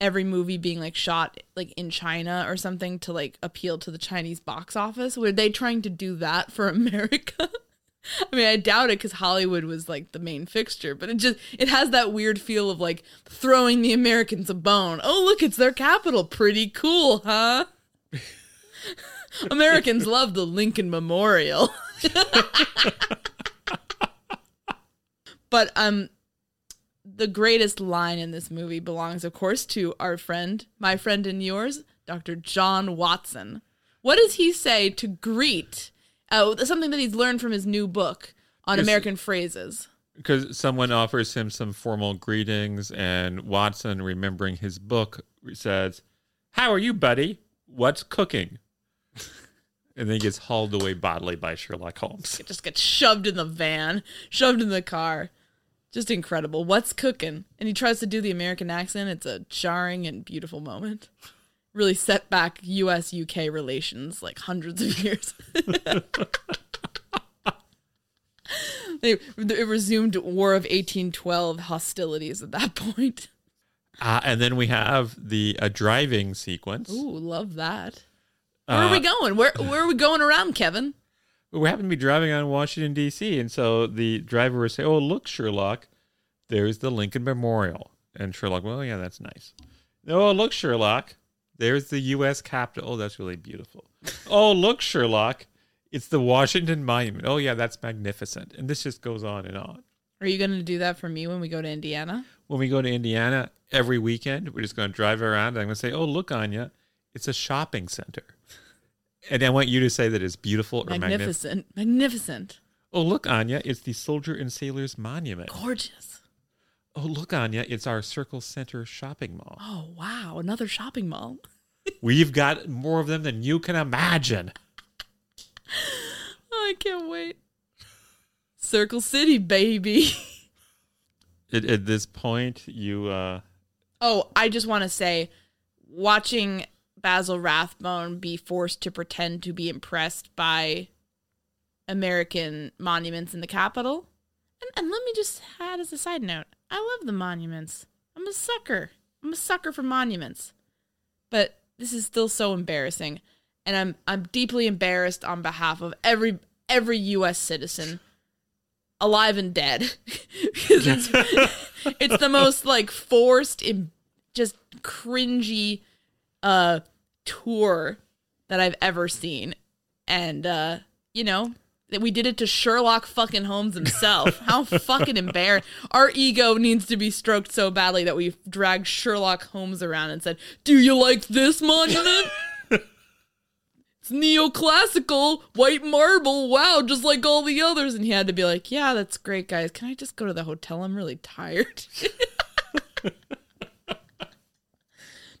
every movie being, like, shot, like, in China or something to, like, appeal to the Chinese box office. Were they trying to do that for America? I mean, I doubt it because Hollywood was, like, the main fixture, but it just, it has that weird feel of, like, throwing the Americans a bone. Oh, look, it's their capital. Pretty cool, huh? Americans love the Lincoln Memorial. but um the greatest line in this movie belongs of course to our friend, my friend and yours, Dr. John Watson. What does he say to greet uh, something that he's learned from his new book on American phrases? Because someone offers him some formal greetings, and Watson, remembering his book, says, "How are you, buddy? What's cooking?" and then he gets hauled away bodily by Sherlock Holmes. It just gets shoved in the van, shoved in the car. Just incredible. What's cooking? And he tries to do the American accent. It's a jarring and beautiful moment. Really set back US UK relations like hundreds of years. they, it resumed War of 1812 hostilities at that point. Uh, and then we have the uh, driving sequence. Ooh, love that. Where are we going? Where where are we going around, Kevin? we happen to be driving on Washington D.C., and so the driver would say, "Oh, look, Sherlock, there's the Lincoln Memorial." And Sherlock, "Well, yeah, that's nice." Oh, look, Sherlock, there's the U.S. Capitol. Oh, that's really beautiful. oh, look, Sherlock, it's the Washington Monument. Oh, yeah, that's magnificent. And this just goes on and on. Are you going to do that for me when we go to Indiana? When we go to Indiana every weekend, we're just going to drive around. And I'm going to say, "Oh, look, Anya, it's a shopping center." And I want you to say that it's beautiful or magnificent. Magnificent. Magnificent. Oh, look, Anya, it's the Soldier and Sailors Monument. Gorgeous. Oh, look, Anya, it's our Circle Centre shopping mall. Oh, wow. Another shopping mall. We've got more of them than you can imagine. Oh, I can't wait. Circle City, baby. At, at this point, you, uh, Oh, I just want to say watching Basil Rathbone be forced to pretend to be impressed by American monuments in the Capitol. And, and let me just add as a side note I love the monuments. I'm a sucker. I'm a sucker for monuments. But this is still so embarrassing. And I'm I'm deeply embarrassed on behalf of every every US citizen alive and dead. it's, it's the most like forced in just cringy uh tour that I've ever seen. And uh, you know, that we did it to Sherlock fucking Holmes himself. How fucking embarrassed. Our ego needs to be stroked so badly that we've dragged Sherlock Holmes around and said, Do you like this monument? It's neoclassical, white marble. Wow, just like all the others. And he had to be like, Yeah, that's great, guys. Can I just go to the hotel? I'm really tired.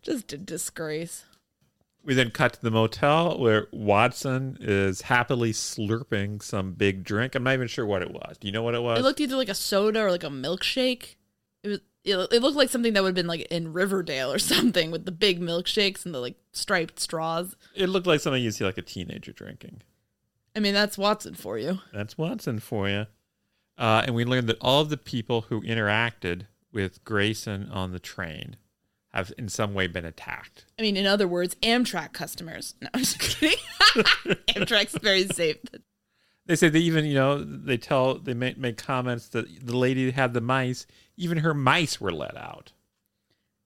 just a disgrace. We then cut to the motel where Watson is happily slurping some big drink. I'm not even sure what it was. Do you know what it was? It looked either like a soda or like a milkshake. It was. It it looked like something that would have been like in Riverdale or something with the big milkshakes and the like striped straws. It looked like something you see like a teenager drinking. I mean, that's Watson for you. That's Watson for you. Uh, and we learned that all of the people who interacted with Grayson on the train have in some way been attacked. I mean, in other words, Amtrak customers. No, I'm just kidding. Amtrak's very safe. They say they even, you know, they tell, they make, make comments that the lady had the mice, even her mice were let out.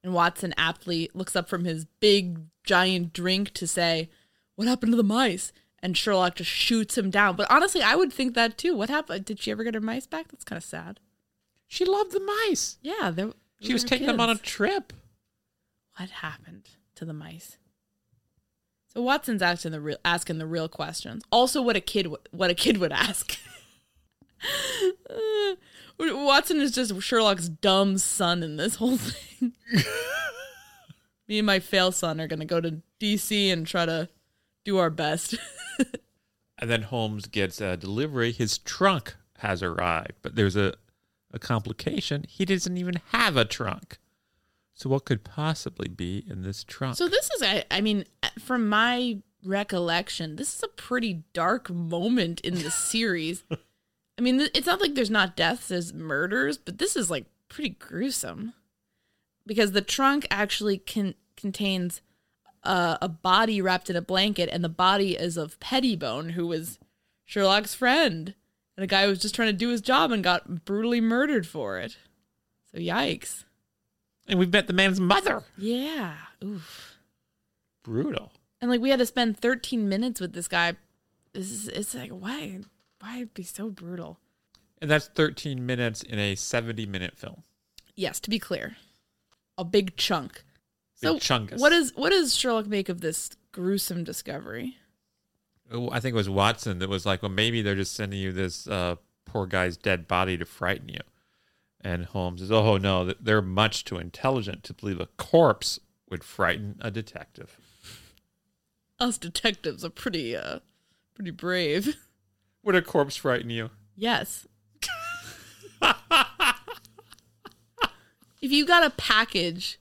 And Watson aptly looks up from his big, giant drink to say, What happened to the mice? And Sherlock just shoots him down. But honestly, I would think that too. What happened? Did she ever get her mice back? That's kind of sad. She loved the mice. Yeah, She was taking them on a trip. What happened to the mice? So Watson's asking the real asking the real questions. Also, what a kid w- what a kid would ask. Uh, Watson is just Sherlock's dumb son in this whole thing. Me and my fail son are gonna go to DC and try to do our best. And then Holmes gets a delivery. His trunk has arrived, but there's a, a complication. He doesn't even have a trunk. So, what could possibly be in this trunk? So this is, I, I mean, from my recollection, this is a pretty dark moment in the series. I mean, it's not like there's not deaths, as murders, but this is like pretty gruesome because the trunk actually can contains uh, a body wrapped in a blanket, and the body is of Pettibone, who was Sherlock's friend, and a guy who was just trying to do his job and got brutally murdered for it. So yikes! And we've met the man's mother. Yeah, oof. Brutal. And like we had to spend 13 minutes with this guy. This is it's like why why be so brutal? And that's 13 minutes in a 70 minute film. Yes, to be clear. A big chunk. So Big chungus. what is what does Sherlock make of this gruesome discovery? Oh, I think it was Watson that was like, well, maybe they're just sending you this uh, poor guy's dead body to frighten you. And Holmes says, oh, no, they're much too intelligent to believe a corpse would frighten a detective. Us detectives are pretty uh pretty brave. Would a corpse frighten you? Yes. if you got a package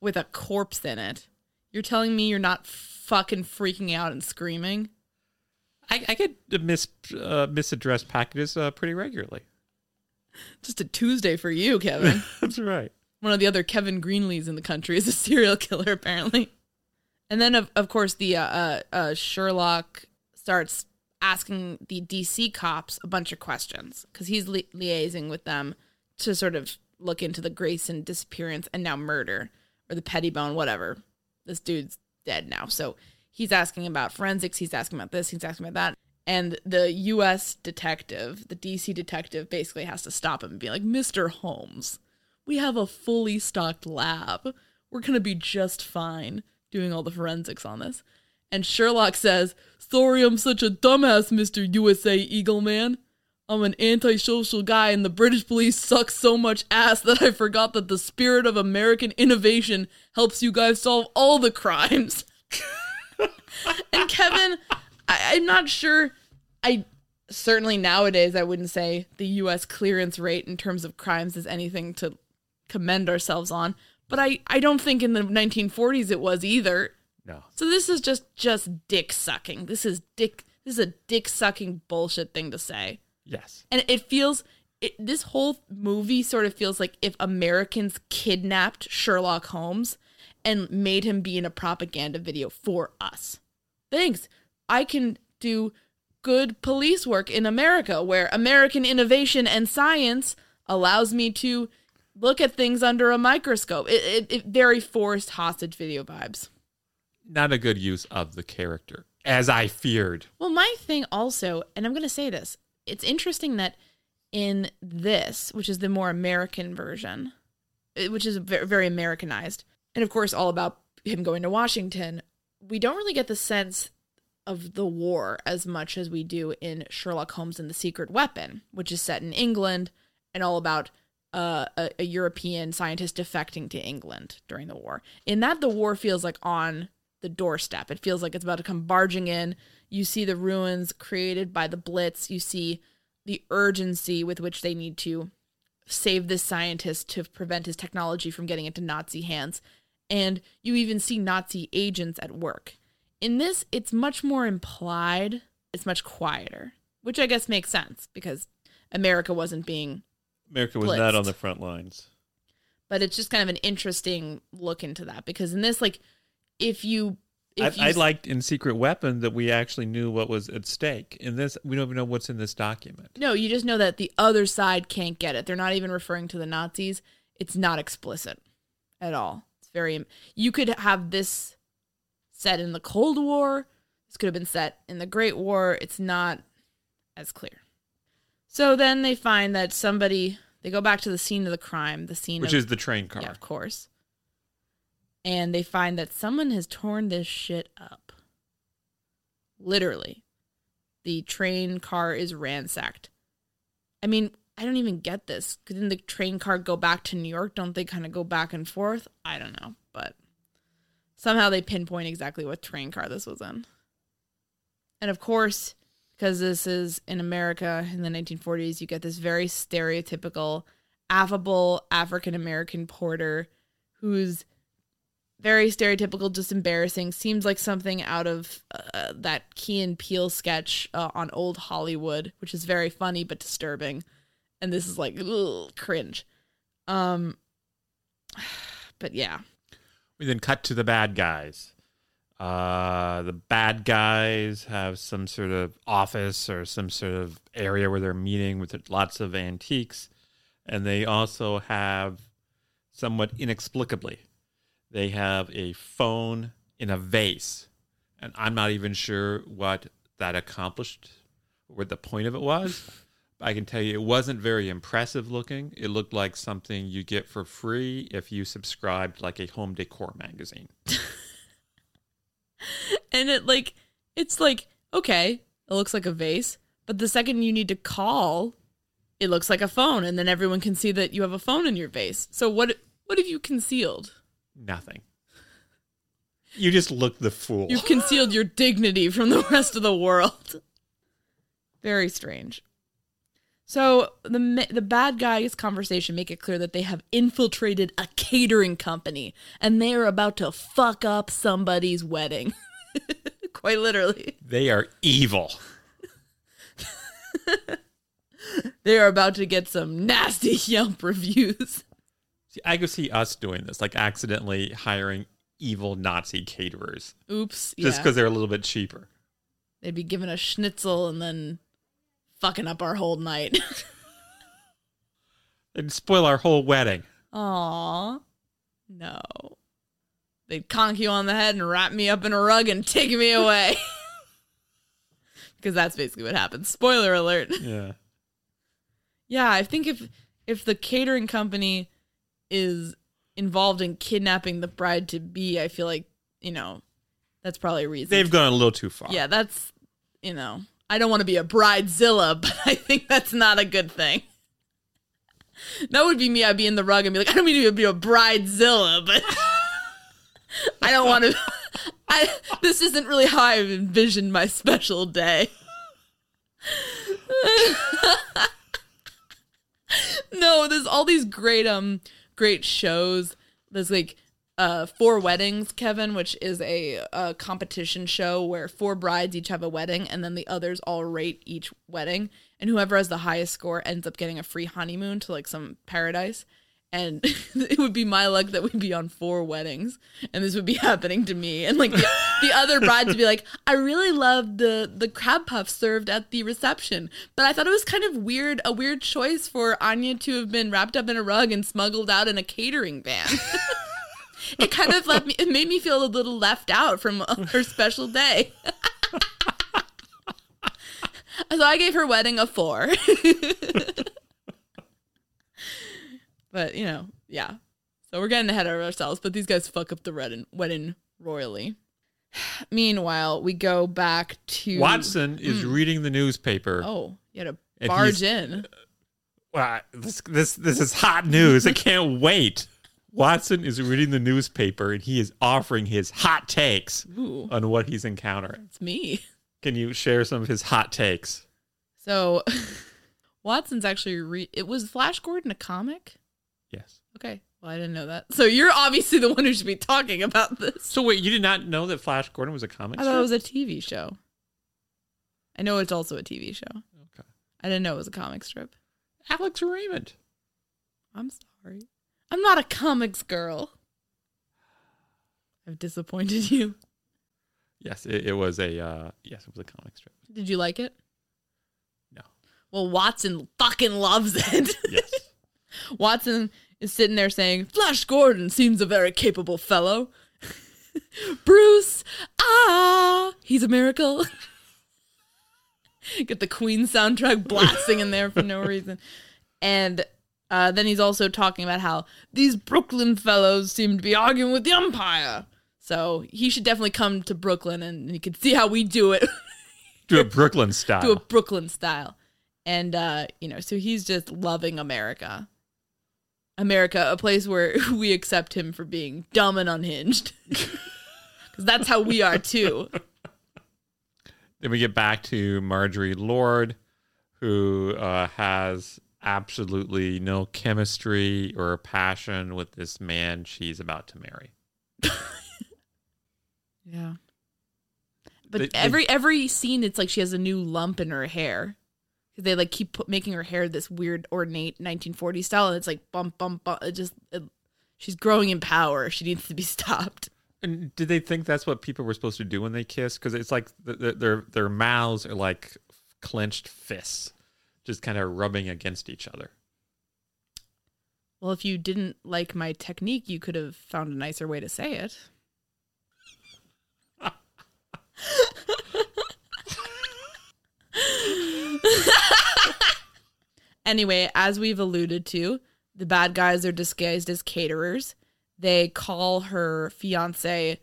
with a corpse in it, you're telling me you're not fucking freaking out and screaming? I, I get mis, uh, misaddressed packages uh, pretty regularly. Just a Tuesday for you, Kevin. That's right. One of the other Kevin Greenleys in the country is a serial killer, apparently. And then, of, of course, the uh, uh, uh, Sherlock starts asking the DC cops a bunch of questions because he's li- liaising with them to sort of look into the Grayson disappearance and now murder or the Pettibone, whatever. This dude's dead now. So he's asking about forensics. He's asking about this. He's asking about that. And the US detective, the DC detective, basically has to stop him and be like, Mr. Holmes, we have a fully stocked lab. We're going to be just fine doing all the forensics on this. And Sherlock says, Sorry, I'm such a dumbass, Mr. USA Eagle Man. I'm an antisocial guy, and the British police suck so much ass that I forgot that the spirit of American innovation helps you guys solve all the crimes. and Kevin, I, I'm not sure. I certainly nowadays I wouldn't say the U.S. clearance rate in terms of crimes is anything to commend ourselves on. But I, I don't think in the 1940s it was either. No. So this is just just dick sucking. This is dick. This is a dick sucking bullshit thing to say. Yes. And it feels it, this whole movie sort of feels like if Americans kidnapped Sherlock Holmes and made him be in a propaganda video for us. Thanks. I can do good police work in America where American innovation and science allows me to look at things under a microscope. It, it, it very forced hostage video vibes. Not a good use of the character, as I feared. Well, my thing also, and I'm going to say this, it's interesting that in this, which is the more American version, eh, which is very, very Americanized, and of course, all about him going to Washington, we don't really get the sense of the war as much as we do in Sherlock Holmes and the Secret Weapon, which is set in England and all about uh, a, a European scientist defecting to England during the war. In that, the war feels like on the doorstep. It feels like it's about to come barging in. You see the ruins created by the Blitz. You see the urgency with which they need to save this scientist to prevent his technology from getting into Nazi hands. And you even see Nazi agents at work. In this, it's much more implied, it's much quieter, which I guess makes sense because America wasn't being, America was not on the front lines. but it's just kind of an interesting look into that because in this, like, if you, I, I liked in Secret Weapon that we actually knew what was at stake. In this, we don't even know what's in this document. no, you just know that the other side can't get it. They're not even referring to the Nazis. It's not explicit at all. It's very, you could have this set in the Cold War. This could have been set in the Great War. It's not as clear. So then they find that somebody, they go back to the scene of the crime, the scene Which of, is the train car. yeah, of course. And they find that someone has torn this shit up. Literally. The train car is ransacked. I mean, I don't even get this. Didn't the train car go back to New York? Don't they kind of go back and forth? I don't know. But somehow they pinpoint exactly what train car this was in. And of course, because this is in America in the 1940s, you get this very stereotypical, affable African American porter who's very stereotypical, just embarrassing. Seems like something out of uh, that Key and Peele sketch uh, on Old Hollywood, which is very funny but disturbing. And this is like ugh, cringe. Um, but yeah, We then cut to the bad guys. Uh, the bad guys have some sort of office or some sort of area where they're meeting with lots of antiques. And they also have, somewhat inexplicably, they have a phone in a vase. And I'm not even sure what that accomplished, or what the point of it was. I can tell you it wasn't very impressive looking. It looked like something you get for free if you subscribed like a home decor magazine. and it like it's like okay, it looks like a vase, but the second you need to call, it looks like a phone, and then everyone can see that you have a phone in your vase. So what what have you concealed? Nothing. You just look the fool. You've concealed your dignity from the rest of the world. Very strange. So the the bad guys' conversation make it clear that they have infiltrated a catering company and they are about to fuck up somebody's wedding. Quite literally. They are evil. They are about to get some nasty Yelp reviews. See, I could see us doing this, like accidentally hiring evil Nazi caterers Oops. just yeah. because they're a little bit cheaper. they'd be given a schnitzel and then fucking up our whole night. They'd spoil our whole wedding. Aw. No. They'd conk you on the head and wrap me up in a rug and take me away. Because that's basically what happens. Spoiler alert. Yeah. Yeah, I think if if the catering company is involved in kidnapping the bride to be, I feel like, you know, that's probably a reason. They've gone a little too far. Yeah, that's you know, I don't want to be a bridezilla, but I think that's not a good thing. That would be me. I'd be in the rug and be like, I don't mean to be a bridezilla, but I don't want to. I this isn't really how I envisioned my special day. no, there's all these great um great shows. There's like uh four weddings, Kevin, which is a, a competition show where four brides each have a wedding, and then the others all rate each wedding, and whoever has the highest score ends up getting a free honeymoon to like some paradise. And it would be my luck that we'd be on four weddings, and this would be happening to me. And like the, the other brides would be like, "I really loved the the crab puff served at the reception, but I thought it was kind of weird, a weird choice for Anya to have been wrapped up in a rug and smuggled out in a catering van." it kind of left me it made me feel a little left out from her special day so i gave her wedding a four but you know yeah so we're getting ahead of ourselves but these guys fuck up the wedding, wedding royally meanwhile we go back to Watson is mm. reading the newspaper. oh you had to barge in uh, Wow, this this this is hot news. I can't wait. Watson is reading the newspaper and he is offering his hot takes Ooh, on what he's encountering. it's me. Can you share some of his hot takes? So Watson's actually re- it was Flash Gordon a comic? Yes. Okay. Well, I didn't know that. So you're obviously the one who should be talking about this. So wait, you did not know that Flash Gordon was a comic I thought it was a TV show. I know it's also a TV show. Okay. I didn't know it was a comic strip. Alex Raymond. I'm sorry. I'm not a comics girl. I've disappointed you. Yes, it, it was a uh, yes, it was a comic strip. Did you like it? No. Well, Watson fucking loves it. Yes. Watson is sitting there saying, Flash Gordon seems a very capable fellow. Bruce, ah, he's a miracle. Get the Queen soundtrack blasting in there for no reason. And uh, then he's also talking about how these Brooklyn fellows seem to be arguing with the umpire. So he should definitely come to Brooklyn and he can see how we do it. Do a Brooklyn style. do a Brooklyn style. And uh, you know, so he's just loving America. America, a place where we accept him for being dumb and unhinged. Cuz that's how we are too. Then we get back to Marjorie Lord, who uh, has absolutely no chemistry or passion with this man she's about to marry. Yeah. But They- they- every every scene it's like she has a new lump in her hair. they like keep put, making her hair this weird ornate 1940s style and it's like bump bump bump it just it, she's growing in power. She needs to be stopped. And did they think that's what people were supposed to do when they kiss? Because it's like th- th- their their mouths are like clenched fists, just kind of rubbing against each other. Well, if you didn't like my technique, you could have found a nicer way to say it. anyway, as we've alluded to, the bad guys are disguised as caterers. They call her fiance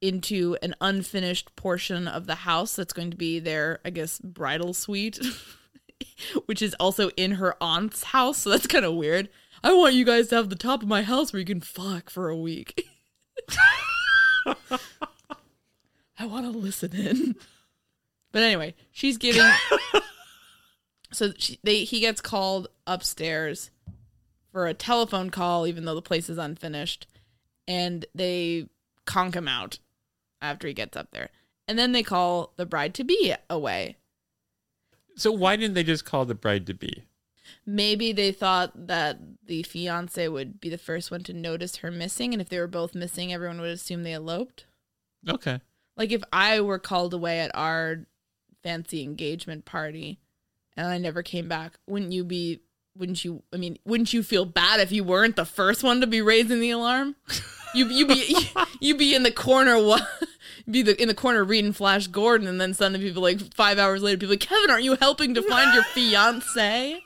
into an unfinished portion of the house that's going to be their, I guess, bridal suite, which is also in her aunt's house. So that's kind of weird. I want you guys to have the top of my house where you can fuck for a week. I want to listen in. But anyway, she's giving. so she, they he gets called upstairs for a telephone call, even though the place is unfinished, and they conk him out after he gets up there, and then they call the bride to be away. So why didn't they just call the bride to be? Maybe they thought that the fiance would be the first one to notice her missing, and if they were both missing, everyone would assume they eloped. Okay. Like if I were called away at our fancy engagement party and I never came back, wouldn't you be wouldn't you I mean, wouldn't you feel bad if you weren't the first one to be raising the alarm? You you be you be in the corner wa- be the in the corner reading Flash Gordon and then suddenly people like 5 hours later people like, "Kevin, aren't you helping to find your fiance?"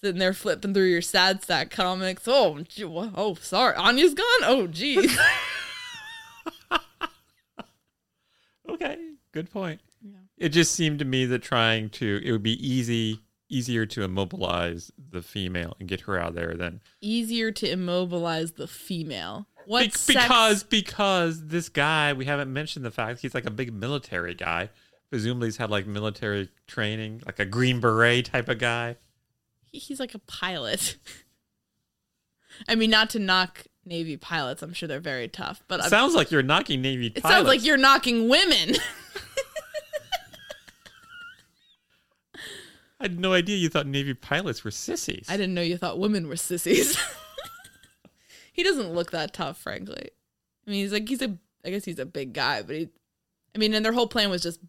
Sitting there flipping through your sad sack comics. Oh, gee, oh, sorry. Anya's gone. Oh, geez. Okay. Good point. It just seemed to me that trying to it would be easy easier to immobilize the female and get her out of there than Easier to immobilize the female. What Be- sex- because because this guy we haven't mentioned the fact he's like a big military guy. Presumably he's had like military training, like a green beret type of guy. He- he's like a pilot. I mean, not to knock Navy pilots. I'm sure they're very tough, but I'm- Sounds like you're knocking Navy it pilots. sounds like you're knocking women. I had no idea you thought Navy pilots were sissies. I didn't know you thought women were sissies. he doesn't look that tough, frankly. I mean, he's like he's a. I guess he's a big guy, but he. I mean, and their whole plan was just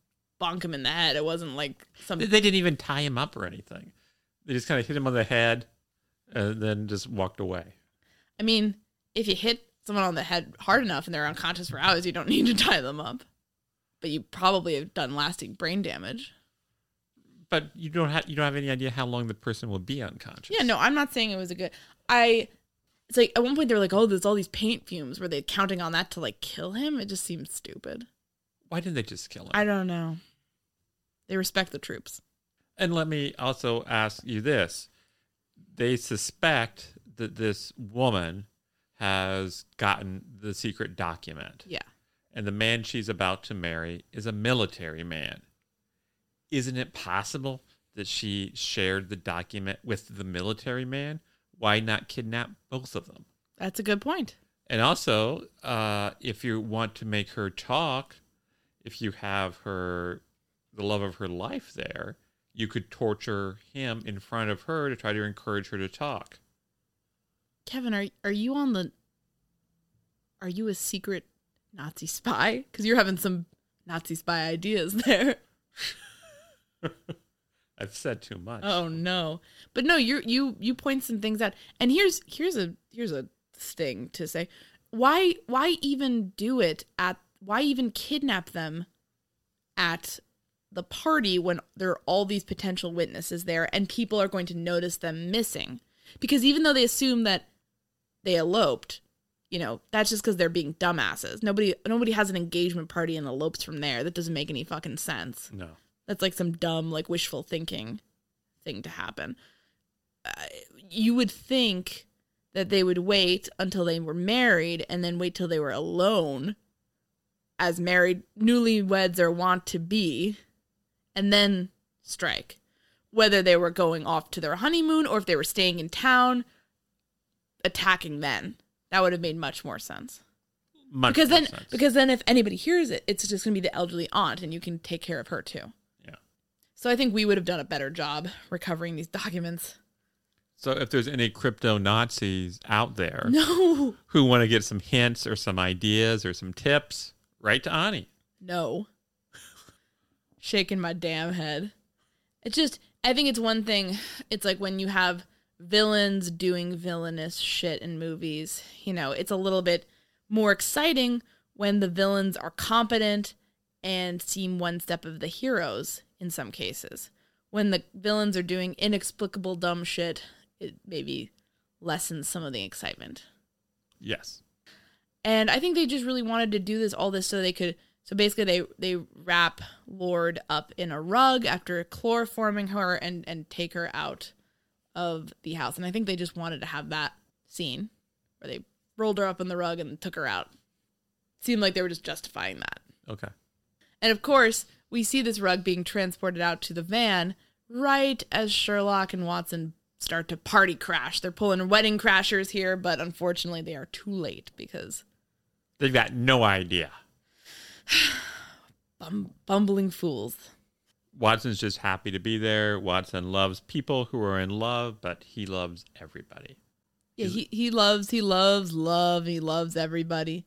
bonk him in the head. It wasn't like some. They they didn't even tie him up or anything. They just kind of hit him on the head and then just walked away. I mean, if you hit someone on the head hard enough and they're unconscious for hours, you don't need to tie them up. But you probably have done lasting brain damage. But you don't have you don't have any idea how long the person will be unconscious. Yeah, no, I'm not saying it was a good. I. It's like at one point they were like, "Oh, there's all these paint fumes." Were they counting on that to like kill him? It just seems stupid. Why didn't they just kill him? I don't know. They respect the troops. And let me also ask you this. They suspect that this woman has gotten the secret document. Yeah. And the man she's about to marry is a military man. Isn't it possible that she shared the document with the military man? Why not kidnap both of them? That's a good point. And also, uh, if you want to make her talk, if you have her, the love of her life there, you could torture him in front of her to try to encourage her to talk. Kevin, are are you on the Are you a secret Nazi spy? Cuz you're having some Nazi spy ideas there. I've said too much. Oh no. But no, you you you point some things out. And here's here's a here's a thing to say. Why why even do it at why even kidnap them at the party when there are all these potential witnesses there and people are going to notice them missing? Because even though they assume that they eloped, you know, that's just because they're being dumbasses. Nobody nobody has an engagement party and elopes from there. That doesn't make any fucking sense. No. That's like some dumb, like wishful thinking thing to happen. Uh, you would think that they would wait until they were married and then wait till they were alone, as married newlyweds are wont to be, and then strike. Whether they were going off to their honeymoon or if they were staying in town, attacking then. That would have made much more sense Much because more then sense. because then if anybody hears it it's just going to be the elderly aunt and you can take care of her too. So i think we would have done a better job recovering these documents. So if there's any crypto Nazis out there no. who want to get some hints or some ideas or some tips, write to Ani. no. Shaking my damn head. It's just i think it's one thing it's like when you have villains doing villainous shit in movies you know it's a little bit more exciting when the villains are competent and seem one step of the heroes in some cases when the villains are doing inexplicable dumb shit it maybe lessens some of the excitement Yes. and I think they just really wanted to do this all this so they could so basically they they wrap Lord up in a rug after chloroforming her and and take her out of the house. And I think they just wanted to have that scene where they rolled her up in the rug and took her out. Seemed like they were just justifying that. Okay. And of course, we see this rug being transported out to the van right as Sherlock and Watson start to party crash. They're pulling wedding crashers here, but unfortunately they are too late because They've got no idea. bum- bumbling fools. Watson's just happy to be there. Watson loves people who are in love, but he loves everybody. Yeah, he, he loves he loves love. He loves everybody.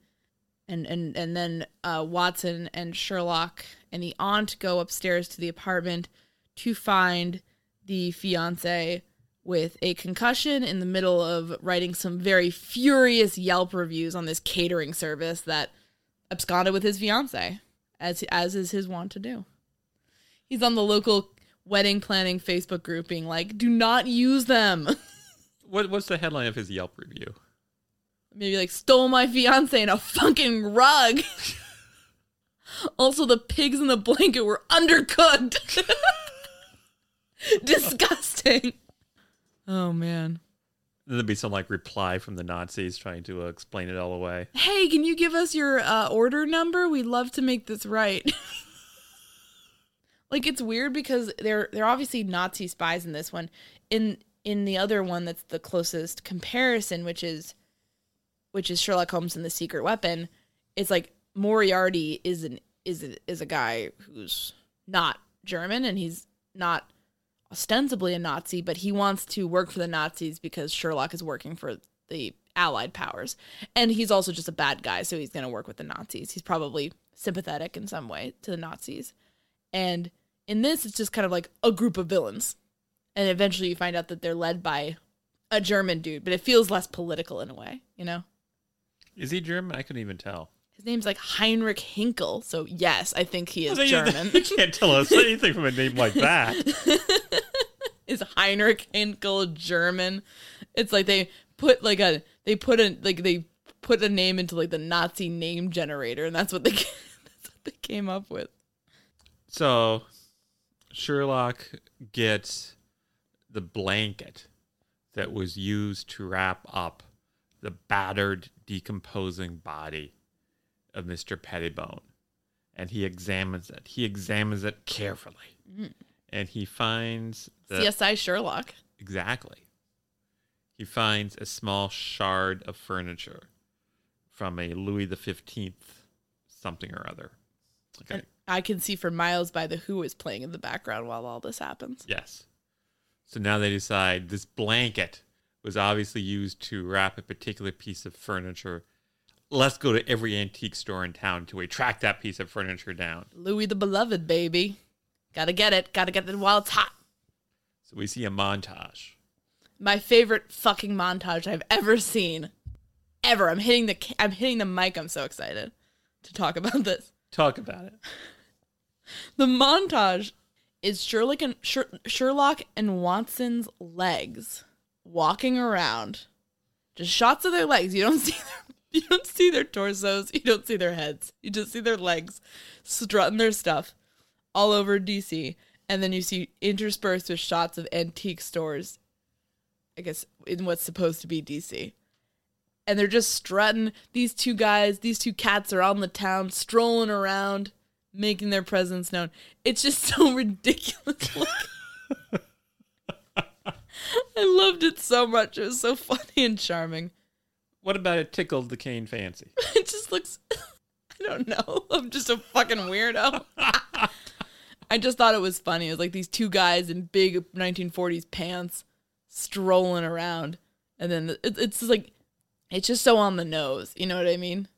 And and and then uh, Watson and Sherlock and the aunt go upstairs to the apartment to find the fiance with a concussion in the middle of writing some very furious Yelp reviews on this catering service that absconded with his fiance, as as is his wont to do. He's on the local wedding planning Facebook group being like, "Do not use them." What, what's the headline of his Yelp review? maybe like stole my fiance in a fucking rug. also, the pigs in the blanket were undercooked. Disgusting. Oh man. Then there'd be some like reply from the Nazis trying to uh, explain it all away. Hey, can you give us your uh, order number? We'd love to make this right. like it's weird because they're they're obviously Nazi spies in this one. In in the other one that's the closest comparison, which is which is Sherlock Holmes and the Secret Weapon, it's like Moriarty is an is a, is a guy who's not German and he's not ostensibly a Nazi, but he wants to work for the Nazis because Sherlock is working for the Allied powers. And he's also just a bad guy, so he's going to work with the Nazis. He's probably sympathetic in some way to the Nazis. And in this, it's just kind of like a group of villains. And eventually you find out that they're led by a German dude, but it feels less political in a way, you know? Is he German? I couldn't even tell. His name's like Heinrich Hinkel, so yes, I think he is Well, you- German. You can't tell us anything from a name like that. is Heinrich Hinkel German? It's like they put like a they put a like they put a name into like the Nazi name generator, and that's what they that's what they came up with. So Sherlock gets the blanket that was used to wrap up the battered, decomposing body of Mr. Pettibone. And he examines it. He examines it carefully. Mm. And he finds the, CSI Sherlock. Exactly. He finds a small shard of furniture from a Louis the Fifteenth something or other. Okay. And I can see for miles by the Who is playing in the background while all this happens. Yes. So now they decide this blanket was obviously used to wrap a particular piece of furniture. Let's go to every antique store in town to track that piece of furniture down. Louis the Beloved, baby. Gotta get it. Gotta get it while it's hot. So we see a montage. My favorite fucking montage I've ever seen. Ever. I'm hitting the I'm hitting the mic. I'm so excited to talk about this. Talk about it. The montage is Sherlock and Sher- Sherlock and Watson's legs walking around. Just shots of their legs. You don't see their you don't see their torsos. You don't see their heads. You just see their legs strutting their stuff all over DC. And then you see interspersed with shots of antique stores. I guess in what's supposed to be DC. And they're just strutting. These two guys, these two cats are on the town strolling around making their presence known. It's just so ridiculous. I loved it so much. It was so funny and charming. What about it tickled the cane fancy? It just looks. I don't know. I'm just a fucking weirdo. I just thought it was funny. It was like these two guys in big 1940s pants strolling around, and then it, it's like it's just so on the nose. You know what I mean?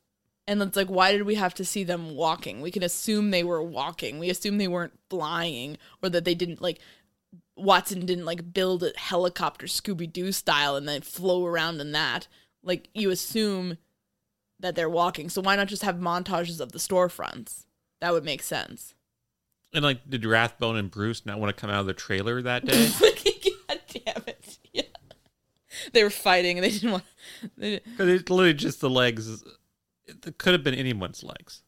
And it's like, why did we have to see them walking? We can assume they were walking. We assume they weren't flying, or that they didn't like Watson didn't like build a helicopter Scooby Doo style and then flow around in that. Like you assume that they're walking. So why not just have montages of the storefronts? That would make sense. And like, did Rathbone and Bruce not want to come out of the trailer that day? God damn it. Yeah. They were fighting and they didn't want they, Because it's literally just the legs. It could have been anyone's legs.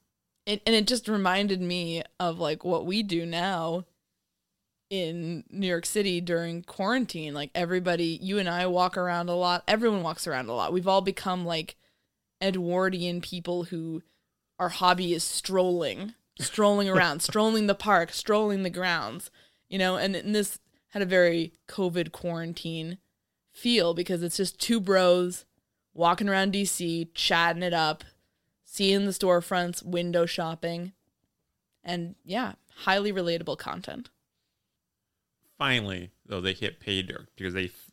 it, and it just reminded me of like what we do now in New York City during quarantine. Like everybody, you and I walk around a lot. Everyone walks around a lot. We've all become like Edwardian people who our hobby is strolling, strolling around, strolling the park, strolling the grounds, you know, and, and this had a very COVID quarantine feel because it's just two bros walking around DC, chatting it up, seeing the storefronts, window shopping, and yeah, highly relatable content. Finally, though, they hit pay dirt because they f-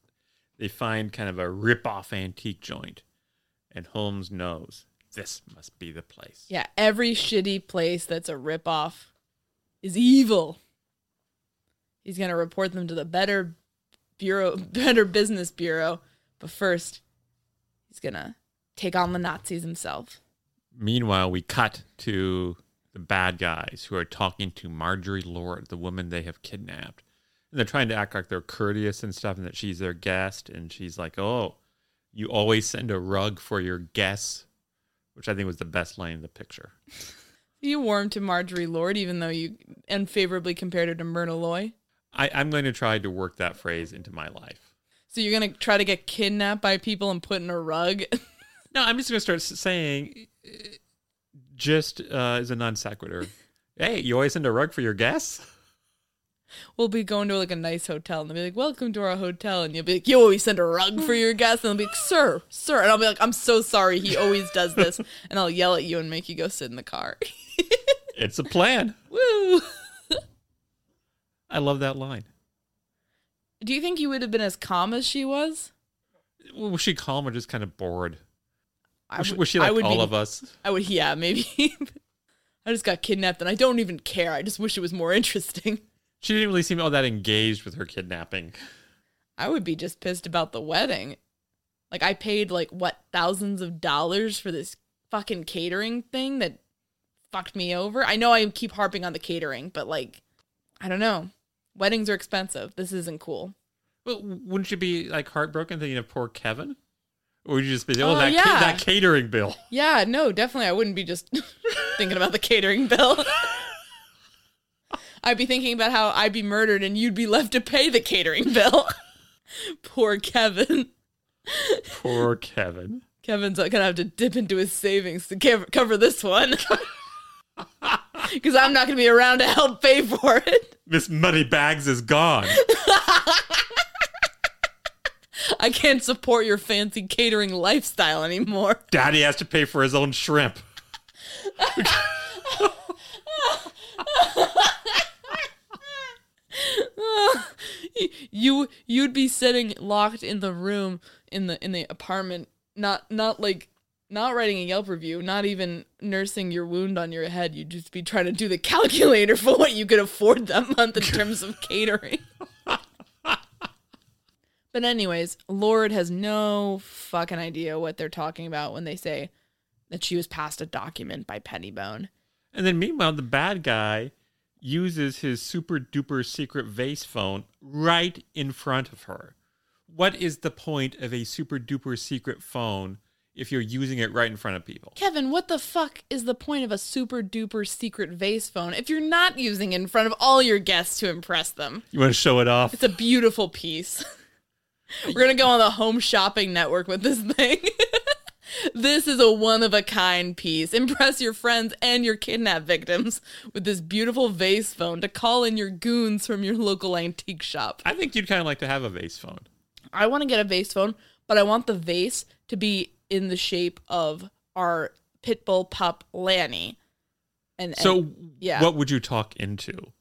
they find kind of a rip off antique joint, and Holmes knows this must be the place. Yeah, every shitty place that's a ripoff is evil. He's gonna report them to the better bureau, better business bureau, but first, he's gonna take on the Nazis himself. Meanwhile, we cut to the bad guys who are talking to Marjorie Lord, the woman they have kidnapped. And they're trying to act like they're courteous and stuff and that she's their guest. And she's like, Oh, you always send a rug for your guests, which I think was the best line in the picture. You warmed to Marjorie Lord, even though you unfavorably compared her to Myrna Loy. I, I'm going to try to work that phrase into my life. So you're gonna try to get kidnapped by people and put in a rug. No, I'm just going to start saying, uh, just uh, as a non sequitur, hey, you always send a rug for your guests? We'll be going to like a nice hotel and they'll be like, Welcome to our hotel and you'll be like, You always send a rug for your guests and they'll be like, Sir, sir and I'll be like, I'm so sorry, he always does this and I'll yell at you and make you go sit in the car. It's a plan. Woo. I love that line. Do you think you would have been as calm as she was? Was she calm or just kind of bored? I Was, she- would- was she I like would all be- of us? I would yeah, maybe. I just got kidnapped and I don't even care. I just wish it was more interesting. She didn't really seem all that engaged with her kidnapping. I would be just pissed about the wedding. Like I paid like what thousands of dollars for this fucking catering thing that fucked me over. I know I keep harping on the catering, but like I don't know. Weddings are expensive. This isn't cool. But wouldn't you be like heartbroken thinking of poor Kevin? Or would you just be, oh, Oh, that, yeah. ca- that catering bill? Yeah, no, definitely I wouldn't be just thinking about the catering bill. I'd be thinking about how I'd be murdered and you'd be left to pay the catering bill. Poor Kevin. Poor Kevin. Kevin's gonna have to dip into his savings to cover, cover this one. Because I'm not gonna be around to help pay for it. Miss Moneybags is gone. I can't support your fancy catering lifestyle anymore. Daddy has to pay for his own shrimp. you you'd be sitting locked in the room in the in the apartment not not like not writing a Yelp review, not even nursing your wound on your head. You'd just be trying to do the calculator for what you could afford that month in terms of catering. but anyways, Lord has no fucking idea what they're talking about when they say that she was passed a document by Pettibone. And then meanwhile, the bad guy uses his super duper secret vase phone right in front of her. What is the point of a super duper secret phone if you're using it right in front of people? Kevin, what the fuck is the point of a super duper secret vase phone if you're not using it in front of all your guests to impress them? You want to show it off? It's a beautiful piece. We're gonna go on the home shopping network with this thing. this is a one of a kind piece. Impress your friends and your kidnap victims with this beautiful vase phone to call in your goons from your local antique shop. I think you'd kind of like to have a vase phone. I want to get a vase phone, but I want the vase to be in the shape of our pit bull pup Lanny. And, and So, yeah. what would you talk into?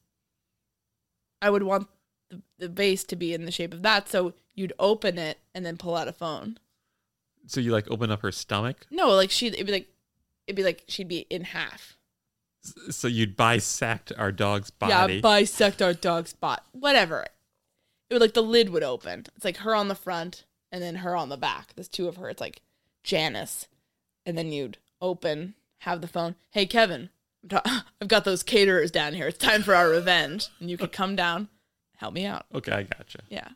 I would want the, the vase to be in the shape of that. So you'd open it and then pull out a phone. So you like open up her stomach? No, like she, it'd be like, it'd be like she'd be in half. So you'd bisect our dog's body. Yeah, bisect our dog's body. Whatever. It would like the lid would open. It's like her on the front and then her on the back. There's two of her. It's like Janus. And then you'd open, have the phone. Hey, Kevin, I've got those caterers down here. It's time for our revenge. And you could come down, help me out. okay, I gotcha. Yeah.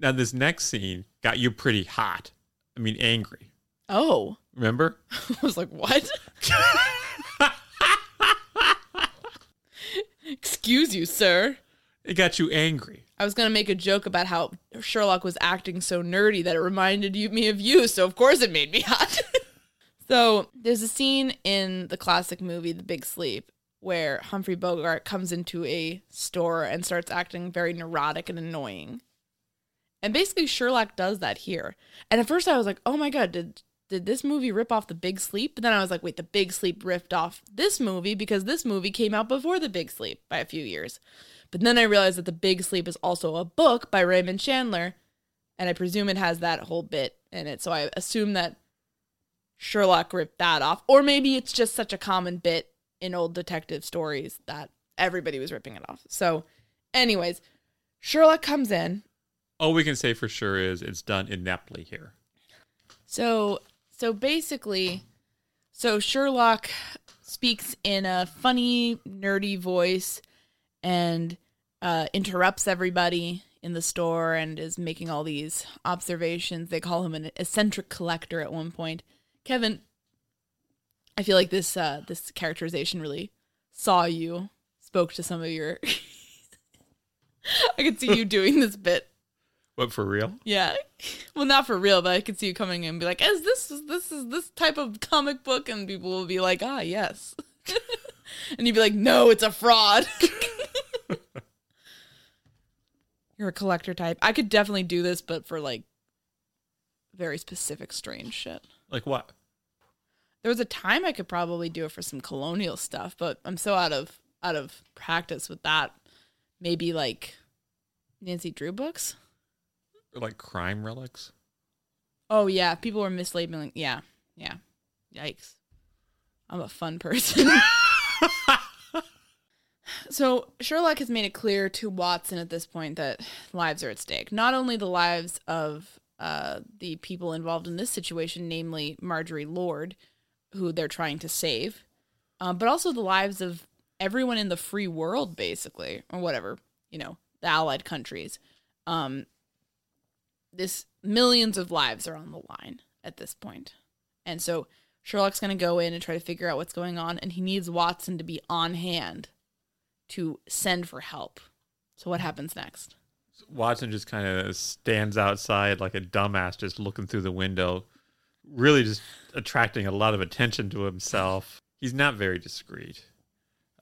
Now this next scene got you pretty hot. I mean, angry. Oh. Remember? I was like, what? Excuse you, sir. It got you angry. I was gonna make a joke about how Sherlock was acting so nerdy that it reminded you, me of you, so of course it made me hot. so there's a scene in the classic movie The Big Sleep where Humphrey Bogart comes into a store and starts acting very neurotic and annoying. And basically Sherlock does that here. And at first I was like, oh my god, did did this movie rip off The Big Sleep? But then I was like, wait, The Big Sleep ripped off this movie because this movie came out before The Big Sleep by a few years. But then I realized that The Big Sleep is also a book by Raymond Chandler, and I presume it has that whole bit in it. So I assume that Sherlock ripped that off. Or maybe it's just such a common bit in old detective stories that everybody was ripping it off. So, anyways, Sherlock comes in. All we can say for sure is it's done ineptly here. So, so basically, so Sherlock speaks in a funny, nerdy voice and uh, interrupts everybody in the store and is making all these observations. They call him an eccentric collector at one point. Kevin, I feel like this uh, this characterization really saw you, spoke to some of your. I could see you doing this bit. What for real? Yeah. Well, not for real, but I could see you coming in and be like, "Is this this is this type of comic book?" And people will be like, "Ah, yes." and you'd be like, "No, it's a fraud." You're a collector type. I could definitely do this, but for like very specific strange shit. Like what? There was a time I could probably do it for some colonial stuff, but I'm so out of out of practice with that. Maybe like Nancy Drew books. Like crime relics? Oh yeah, people were mislabeling. Yeah, yeah. Yikes. I'm a fun person. so Sherlock has made it clear to Watson at this point that lives are at stake. Not only the lives of uh, the people involved in this situation, namely Marjorie Lord, who they're trying to save, um, but also the lives of everyone in the free world, basically, or whatever you know, the Allied countries. Um, this millions of lives are on the line at this point. And so Sherlock's going to go in and try to figure out what's going on and he needs Watson to be on hand to send for help. So what happens next? Watson just kind of stands outside like a dumbass, just looking through the window, really just attracting a lot of attention to himself. He's not very discreet.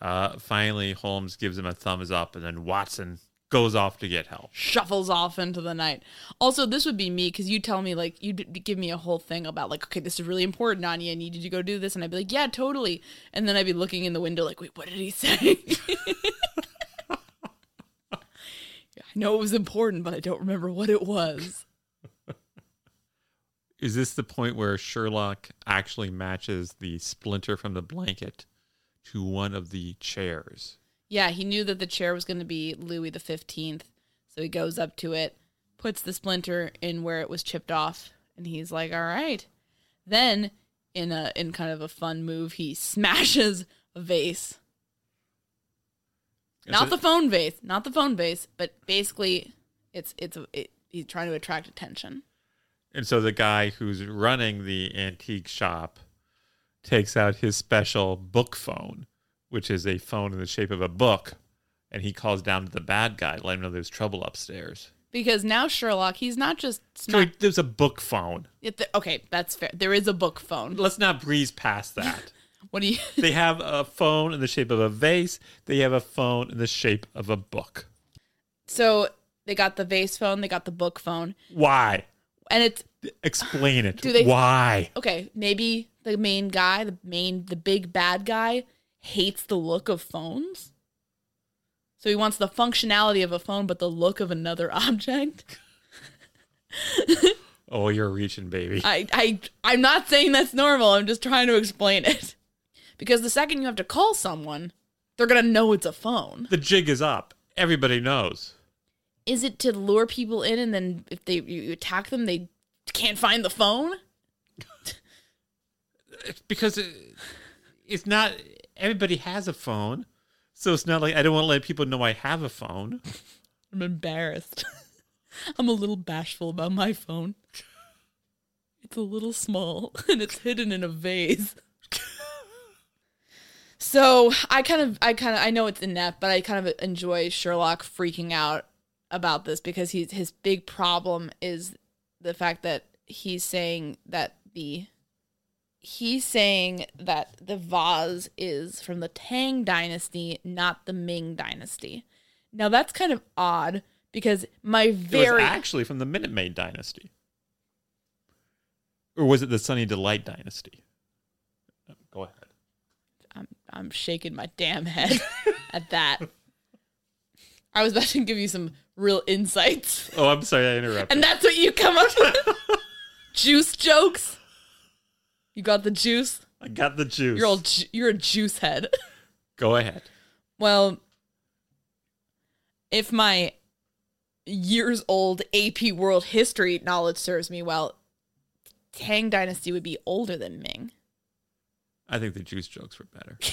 Uh, finally, Holmes gives him a thumbs up, and then Watson goes off to get help. Shuffles off into the night. Also, this would be me because you tell me like you'd give me a whole thing about like, okay, this is really important, Anya. I need you to go do this, and I'd be like, yeah, totally. And then I'd be looking in the window like, wait, what did he say? I know it was important, but I don't remember what it was. Is this the point where Sherlock actually matches the splinter from the blanket to one of the chairs? Yeah, he knew that the chair was going to be Louis the 15th. So he goes up to it, puts the splinter in where it was chipped off, and he's like, "All right." Then, in a in kind of a fun move, he smashes a vase. And Not so- the phone vase, not the phone vase, but basically it's it's a, it, he's trying to attract attention. And so the guy who's running the antique shop takes out his special book phone, which is a phone in the shape of a book, and he calls down to the bad guy, let him know there's trouble upstairs. Because now Sherlock, he's not just So there's a book phone. it, okay, that's fair. There is a book phone. Let's not breeze past that. What do you they have a phone in the shape of a vase. They have a phone in the shape of a book. So they got the vase phone, they got the book phone, Why? and it's Explain it. Do they- Why? okay. Maybe the main guy, the main, the big bad guy, hates the look of phones. So he wants the functionality of a phone, but the look of another object. Oh, you're reaching, baby. I, I, I'm not saying that's normal. I'm just trying to explain it. Because the second you have to call someone, they're gonna know it's a phone. the jig is up. Everybody knows. Is it to lure people in, and then if they you attack them, they can't find the phone? It's because it, it's not everybody has a phone. So it's not like I don't want to let people know I have a phone. I'm embarrassed. I'm a little bashful about my phone. It's a little small and it's hidden in a vase. so I kind of, I kind of, I know it's inept, but I kind of enjoy Sherlock freaking out about this because he's his big problem is the fact that he's saying that the he's saying that the vase is from the Tang dynasty, not the Ming dynasty. Now that's kind of odd because my very actually from the Minute Maid dynasty. Or was it the Sunny Delight dynasty? Go ahead. I'm I'm shaking my damn head at that. I was about to give you some real insights, Oh, I'm sorry I interrupted. and that's what you come up with. juice jokes. You got the juice. I got the juice. You're all ju- you're a juice head. Go ahead. Well, if my years old AP World History knowledge serves me well, Tang Dynasty would be older than Ming. I think the juice jokes were better.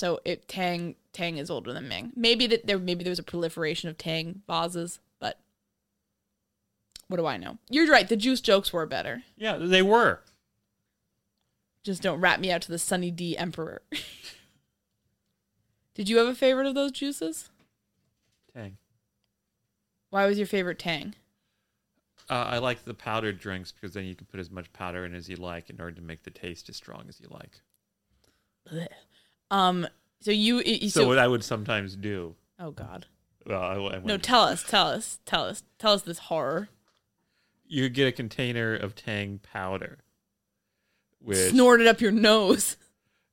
So it Tang Tang is older than Ming. Maybe that there maybe there was a proliferation of Tang vases, what do I know? You're right. The juice jokes were better. yeah, they were. Just don't rat me out to the Sunny D Emperor. Did you have a favorite of those juices? Tang. Why was your favorite Tang? Uh, I like the powdered drinks because then you can put as much powder in as you like in order to make the taste as strong as you like. Blech. Um. So you. it- So, So, what I would sometimes do. oh God. Well, I, I No. Tell us. Tell us. Tell us. Tell us this horror. You could get a container of Tang powder. Which, Snort it up your nose.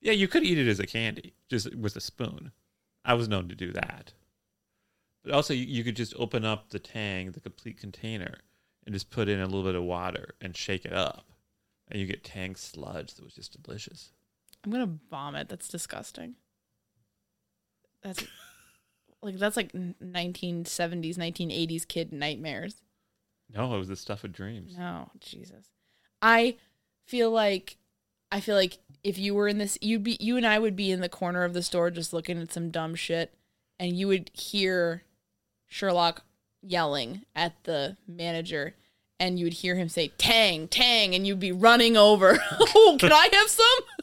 yeah, you could eat it as a candy, just with a spoon. I was known to do that. But also, you, you could just open up the Tang, the complete container, and just put in a little bit of water and shake it up, and you get Tang sludge that was just delicious. I'm gonna vomit. That's disgusting. That's like that's like 1970s, 1980s kid nightmares. No, it was the stuff of dreams. No, Jesus. I feel like I feel like if you were in this, you'd be you and I would be in the corner of the store just looking at some dumb shit, and you would hear Sherlock yelling at the manager. And you would hear him say "Tang, Tang," and you'd be running over. oh, can I have some?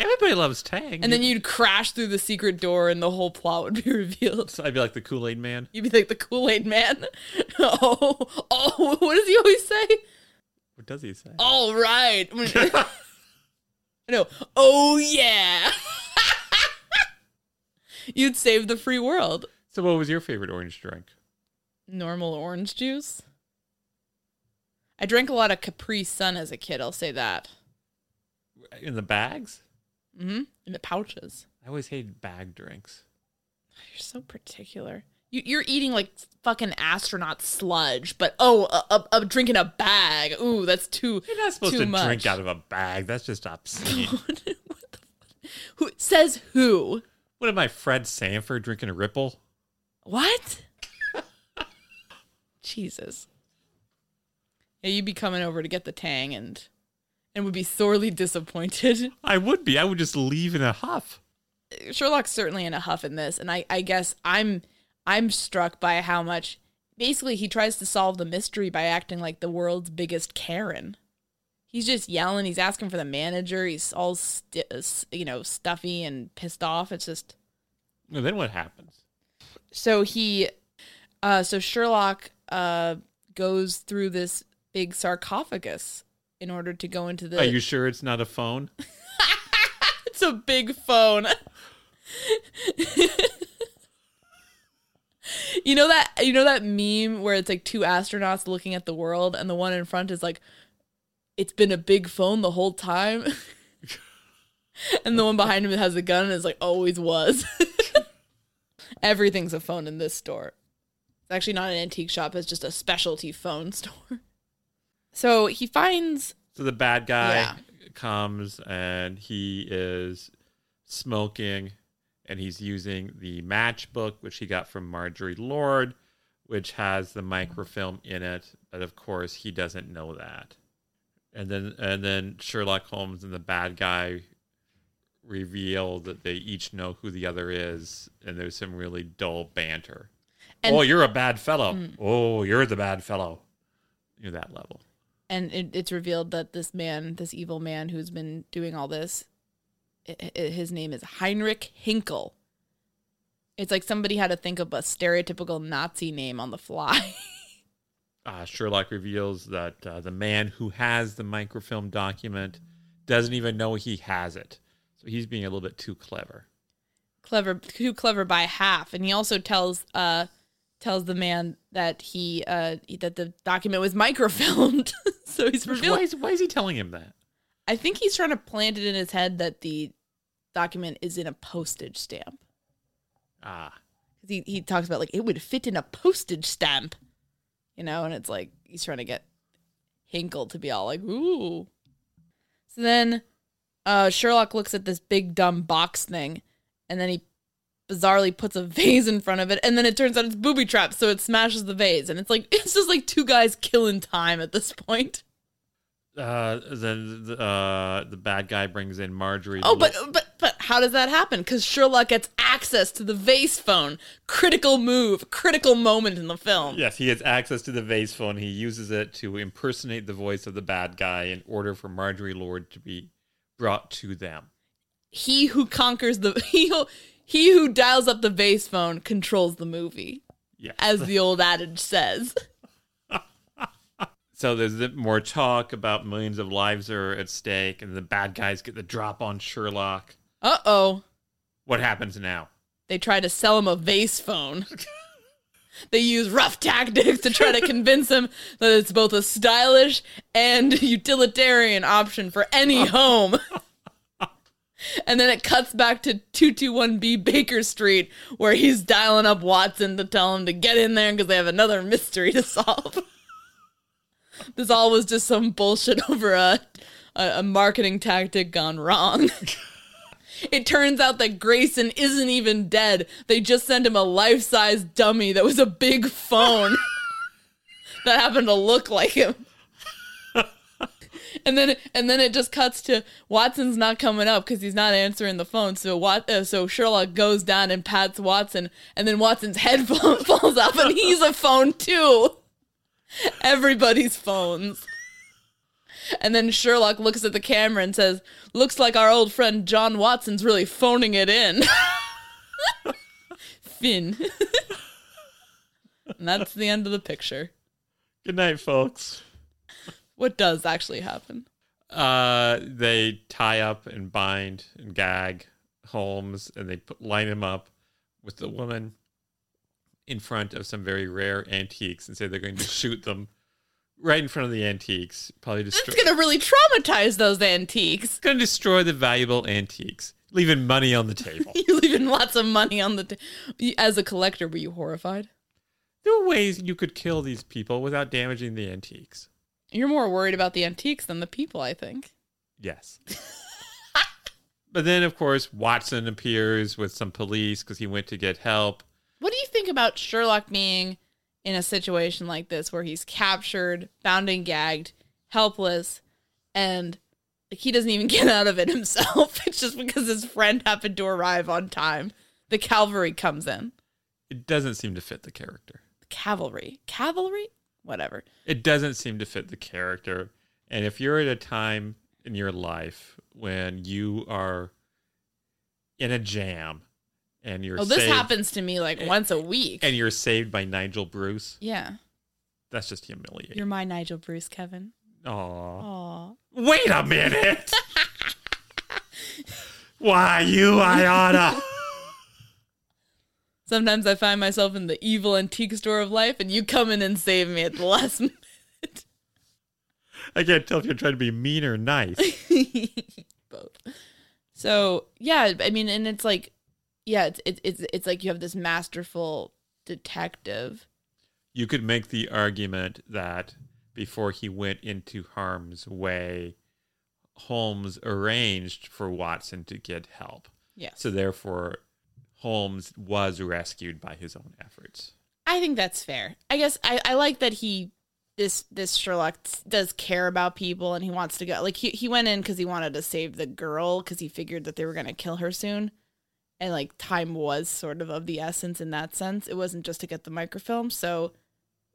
Everybody loves Tang. And then You- you'd crash through the secret door and the whole plot would be revealed. So I'd be like the Kool Aid Man. You'd be like the Kool Aid man. oh, oh, what does he always say? We're does he say? All right. no. Oh yeah. You'd save the free world. So, what was your favorite orange drink? Normal orange juice. I drank a lot of Capri Sun as a kid. I'll say that. In the bags? Mm-hmm. In the pouches. I always hated bag drinks. You're so particular. You, you're eating like fucking astronaut sludge, but oh, a, a, a drink in a bag. Ooh, that's too. You're not supposed too to much. drink out of a bag. That's just obscene. what the, who says who? what am I, Fred Sanford, drinking a Ripple? What? Jesus. Yeah, you'd be coming over to get the tang and and would be sorely disappointed. I would be. I would just leave in a huff. Sherlock's certainly in a huff in this, and I, I guess I'm I'm struck by how much basically he tries to solve the mystery by acting like the world's biggest Karen. He's just yelling. He's asking for the manager. He's all sti- you know stuffy and pissed off. It's just And then what happens? so he uh so Sherlock uh goes through this big sarcophagus in order to go into the Are you sure it's not a phone? It's a big phone. you know that you know that meme where it's like two astronauts looking at the world and the one in front is like it's been a big phone the whole time. and the one behind him has a gun and is like always was. Everything's a phone in this store. It's actually not an antique shop, it's just a specialty phone store. So he finds So the bad guy Yeah. comes and he is smoking and he's using the matchbook, which he got from Marjorie Lord, which has the microfilm in it. But of course, he doesn't know that. And then, and then Sherlock Holmes and the bad guy reveal that they each know who the other is, and there's some really dull banter. And- oh, you're a bad fellow. Mm. Oh, you're the bad fellow. You're that level. And it, it's revealed that this man, this evil man who's been doing all this, i i his name is Heinrich Hinkel. It's like somebody had to think of a stereotypical Nazi name on the fly. uh, Sherlock reveals that uh, the man who has the microfilm document doesn't even know he has it. So he's being a little bit too clever. clever, too clever by half. And he also tells uh tells the man that he uh that the document was microfilmed. so he's Why is, why is he telling him that? I think he's trying to plant it in his head that the document is in a postage stamp. Ah, 'Cause he, he talks about like it would fit in a postage stamp, you know, and it's like he's trying to get Hinkel to be all like, ooh. So then uh, Sherlock looks at this big dumb box thing, and then he bizarrely puts a vase in front of it, and then it turns out it's booby trapped, so it smashes the vase, and it's like it's just like two guys killing time at this point. uh, then the, uh, the bad guy brings in Marjorie. Oh, but but but how does that happen? Because Sherlock gets access to the vase phone. Critical move, critical moment in the film. yes, he has access to the vase phone. He uses it to impersonate the voice of the bad guy in order for Marjorie Lord to be brought to them. he who conquers the he who, he who dials up the vase phone controls the movie, Yes. as the old adage says. So there's more talk about millions of lives are at stake, and the bad guys get the drop on Sherlock. Uh oh, What happens now? they try to sell him a vase phone. they use rough tactics to try to convince him that it's both a stylish and utilitarian option for any home. And then it cuts back to 221B Baker Street, where he's dialing up Watson to tell him to get in there because they have another mystery to solve. this all was just some bullshit over a, a, a marketing tactic gone wrong. it turns out that Grayson isn't even dead. They just sent him a life size dummy that was a big phone that happened to look like him. And then and then it just cuts to Watson's not coming up because he's not answering the phone. So Wat, uh, so Sherlock goes down and pats Watson, and then Watson's head falls off, and he's a phone too. Everybody's phones. And then Sherlock looks at the camera and says, "Looks like our old friend John Watson's really phoning it in." Finn. and that's the end of the picture. Good night, folks. What does actually happen? Uh, they tie up and bind and gag Holmes, and they put, line him up with the woman in front of some very rare antiques, and say they're going to shoot them right in front of the antiques. Probably destroy. It's gonna really traumatize those antiques. going to destroy the valuable antiques, leaving money on the table. You leaving lots of money on the. T- As a collector, were you horrified? there are ways you could kill these people without damaging the antiques. You're more worried about the antiques than the people, I think. Yes. but then, of course, Watson appears with some police because he went to get help. What do you think about Sherlock being in a situation like this where he's captured, bound and gagged, helpless, and like he doesn't even get out of it himself? It's just because his friend happened to arrive on time. The cavalry comes in. It doesn't seem to fit the character. Cavalry. Cavalry? Whatever. It doesn't seem to fit the character. And if you're at a time in your life when you are in a jam and you're Oh, this saved, happens to me like once a week. and you're saved by Nigel Bruce, yeah. that's just humiliating. You're my Nigel Bruce, Kevin. Aw. Aw. Wait a minute. Why you, Iona? Sometimes I find myself in the evil antique store of life and you come in and save me at the last minute. I can't tell if you're trying to be mean or nice. both. So yeah, I mean, and it's like, yeah, it's it's it's, it's like you have this masterful detective. You could make the argument that before he went into harm's way, Holmes arranged for Watson to get help. Yes, So therefore, Holmes was rescued by his own efforts. I think that's fair. I guess I, I like that he this this Sherlock does care about people and he wants to go. Like he he went in because he wanted to save the girl because he figured that they were gonna kill her soon, and like time was sort of of the essence in that sense. It wasn't just to get the microfilm, so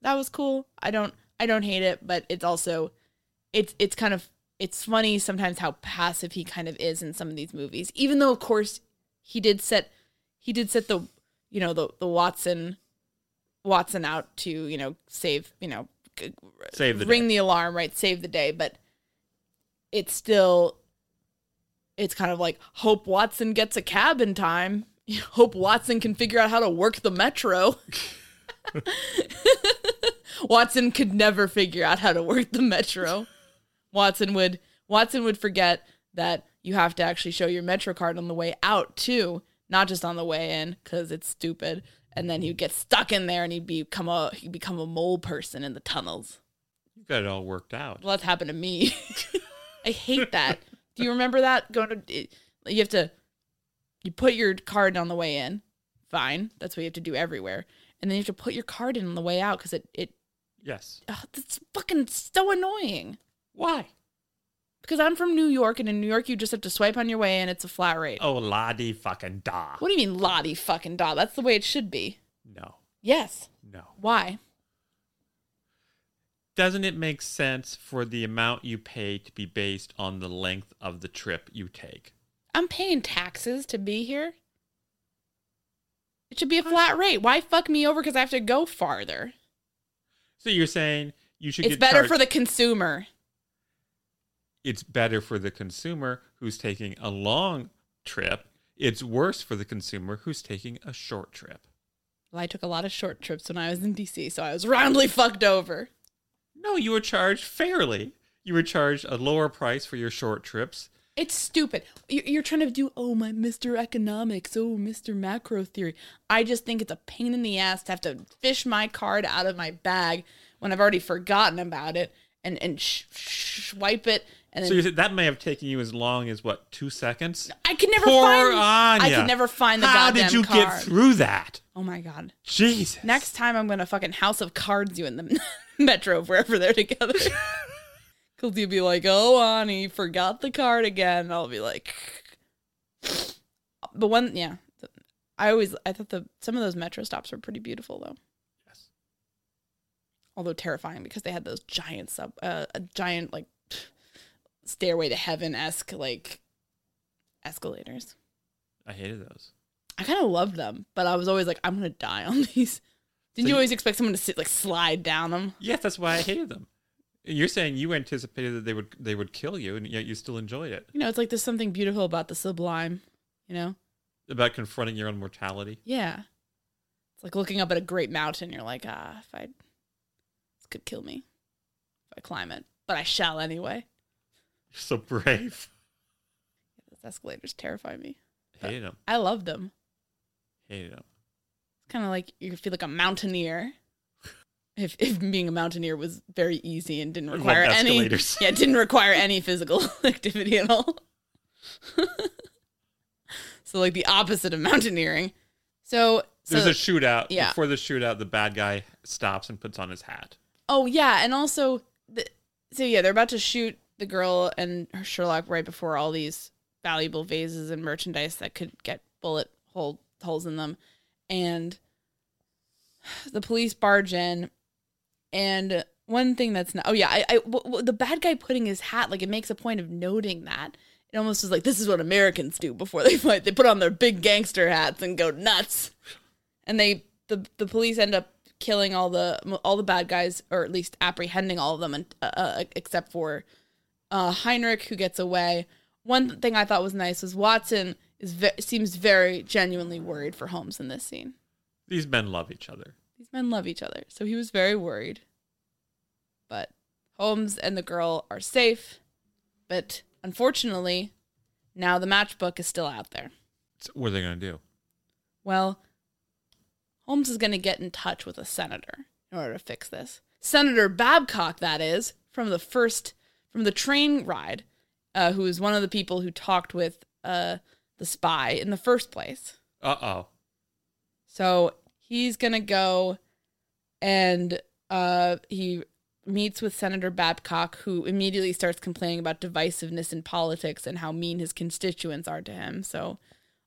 that was cool. I don't I don't hate it, but it's also it's it's kind of it's funny sometimes how passive he kind of is in some of these movies. Even though of course he did set he did set the you know the the Watson Watson out to you know save you know Save the ring day. the alarm right save the day, but it's still it's kind of like hope Watson gets a cab in time. Hope Watson can figure out how to work the metro. Watson could never figure out how to work the metro. Watson would Watson would forget that you have to actually show your metro card on the way out too, not just on the way in cuz it's stupid. And then he'd get stuck in there and he'd become a he'd become a mole person in the tunnels. You've got it all worked out. Well, that's happened to me. I hate that. Do you remember that? Going to eh, you have to you put your card on the way in. Fine, that's what you have to do everywhere. And then you have to put your card in on the way out because it it Yes. ugh, it's fucking so annoying. Why? Because I'm from New York, and in New York you just have to swipe on your way in. It's a flat rate. Oh, la di fucking da. What do you mean, Lottie fucking da? That's the way it should be. No. Yes. No. Why? Doesn't it make sense for the amount you pay to be based on the length of the trip you take? I'm paying taxes to be here. It should be a flat rate. Why fuck me over because I have to go farther? So you're saying you should It's better charged- for the consumer. It's better for the consumer who's taking a long trip. It's worse for the consumer who's taking a short trip. Well, I took a lot of short trips when I was in DC, so I was roundly fucked over. No, you were charged fairly. You were charged a lower price for your short trips. It's stupid. You- You're trying to do, oh, my Mr. Economics, oh, Mr. Macro Theory. I just think it's a pain in the ass to have to fish my card out of my bag when I've already forgotten about it and, and sh- sh- swipe it. And then So you said that may have taken you as long as what, two seconds? I could never Poor find. I Anya. could never find the How goddamn did you card. get through that? Oh my god! Jesus. Next time I'm gonna fucking House of Cards you in the metro wherever they're together. Cause you'll be like, "Oh, Ani, forgot the card again." I'll be like, "But one, yeah." I always, I thought the some of those metro stops were pretty beautiful though. Yes. Although terrifying because they had those giant sub, uh, a giant like stairway to heaven esque like escalators. I hated those. I kind of loved them, but I was always like, I'm gonna die on these. Didn't So you you- always expect someone to sit like slide down them? Yes, that's why I hated them. You're saying you anticipated that they would they would kill you, and yet you still enjoyed it. You know, it's like there's something beautiful about the sublime. You know? About confronting your own mortality. Yeah. It's like looking up at a great mountain. You're like, ah, if I, this could kill me if I climb it, but I shall anyway. So brave. Those escalators terrify me. Hated them. I love them. Hated them. It's kind of like you feel like a mountaineer. If if being a mountaineer was very easy and didn't require any, yeah, didn't require any physical activity at all. so like the opposite of mountaineering. So so There's a shootout. yeah. Before the shootout, the bad guy stops and puts on his hat. Oh yeah, and also, the, so yeah, they're about to shoot the girl and her Sherlock right before all these valuable vases and merchandise that could get bullet hole holes in them, and the police barge in, and one thing that's not oh yeah, I, I w- w- the bad guy putting his hat like it makes a point of noting that. It almost is like this is what Americans do before they fight. They put on their big gangster hats and go nuts and they the the police end up killing all the all the bad guys or at least apprehending all of them and uh, uh, except for uh, Heinrich who gets away. One thing I thought was nice was Watson is ve- seems very genuinely worried for Holmes in this scene. These men love each other. These men love each other, so he was very worried. But Holmes and the girl are safe, but unfortunately, now the matchbook is still out there. So what are they going to do? Well, Holmes is going to get in touch with a senator in order to fix this. Senator Babcock, that is, from the first, from the train ride, uh, who is one of the people who talked with uh, the spy in the first place. Uh oh. So he's going to go and uh, he meets with Senator Babcock, who immediately starts complaining about divisiveness in politics and how mean his constituents are to him. So,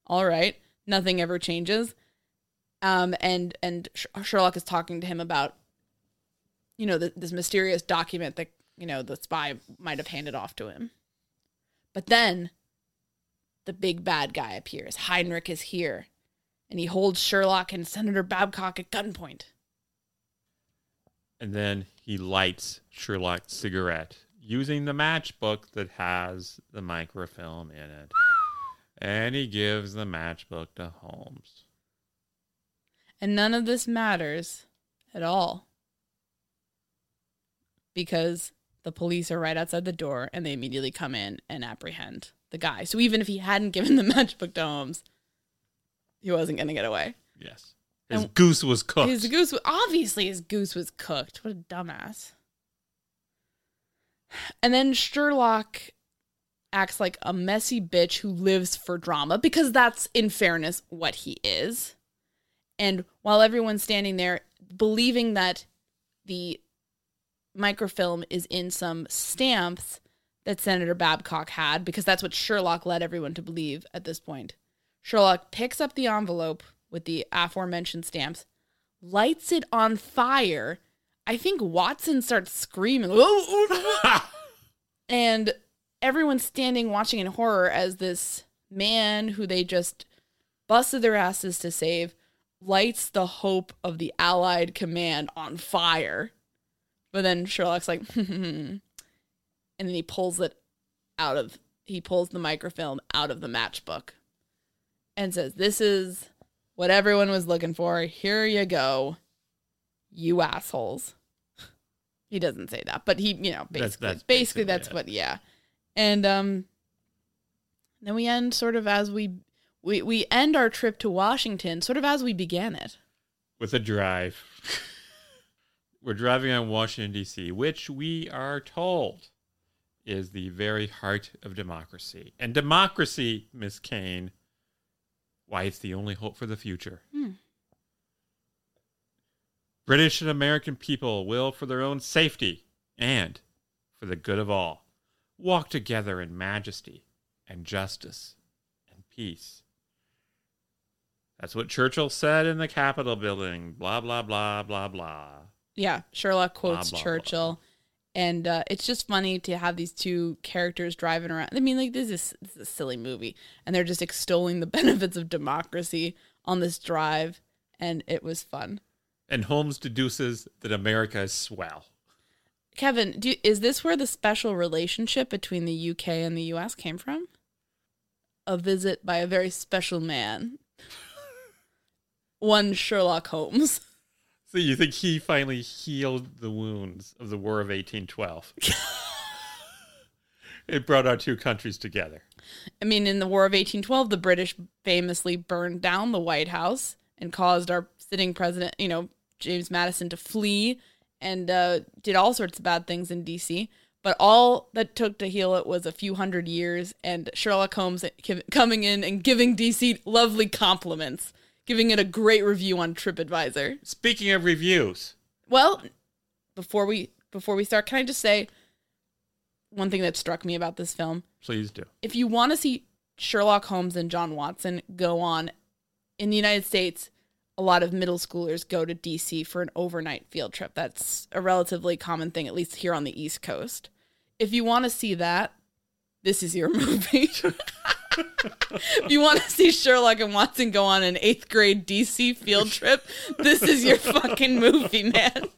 all right, nothing ever changes. Um, and and Sherlock is talking to him about, you know, th- this mysterious document that you know the spy might have handed off to him. But then, the big bad guy appears. Heinrich is here, and he holds Sherlock and Senator Babcock at gunpoint. And then he lights Sherlock's cigarette using the matchbook that has the microfilm in it. And he gives the matchbook to Holmes. And none of this matters at all. Because the police are right outside the door and they immediately come in and apprehend the guy. So even if he hadn't given the matchbook to Holmes, he wasn't going to get away. Yes. His And- goose was cooked. His goose, obviously, his goose was cooked. What a dumbass. And then Sherlock acts like a messy bitch who lives for drama because that's, in fairness, what he is. And while everyone's standing there believing that the microfilm is in some stamps that Senator Babcock had, because that's what Sherlock led everyone to believe at this point, Sherlock picks up the envelope with the aforementioned stamps, lights it on fire. I think Watson starts screaming, oh, oh, oh. and everyone's standing watching in horror as this man who they just busted their asses to save lights the hope of the Allied command on fire. But then Sherlock's like, and then he pulls it out of, he pulls the microfilm out of the matchbook and says, This is what everyone was looking for. Here you go, you assholes. He doesn't say that, but he, you know, basically, That's- that's basically, basically that's it. what, yeah. And um, then we end sort of as we we we end our trip to Washington, sort of as we began it. with a drive. We're driving on Washington, D.C., which we are told is the very heart of democracy. And democracy, Miss Kane, why, it's the only hope for the future. Hmm. British and American people will, for their own safety and for the good of all, walk together in majesty and justice and peace. That's what Churchill said in the Capitol building. Blah, blah, blah, blah, blah. Yeah, Sherlock quotes blah, blah. Churchill, and uh, it's just funny to have these two characters driving around. I mean, like this is, this is a silly movie, and they're just extolling the benefits of democracy on this drive, and it was fun. And Holmes deduces that America is swell. Kevin, do, is this where the special relationship between the UK and the US came from? A visit by a very special man. One Sherlock Holmes. So you think he finally healed the wounds of the War of 1812? it brought our two countries together. I mean, in the War of 1812, the British famously burned down the White House and caused our sitting president, you know, James Madison, to flee and uh, did all sorts of bad things in DC. But all that took to heal it was a few hundred years, and Sherlock Holmes coming in and giving DC lovely compliments, giving it a great review on TripAdvisor. Speaking of reviews, well, before we before we start, can I just say one thing that struck me about this film? Please do. If you want to see Sherlock Holmes and John Watson go on in the United States, a lot of middle schoolers go to DC for an overnight field trip. That's a relatively common thing, at least here on the East Coast. If you want to see that, this is your movie. you want to see Sherlock and Watson go on an eighth grade DC field trip, this is your fucking movie, man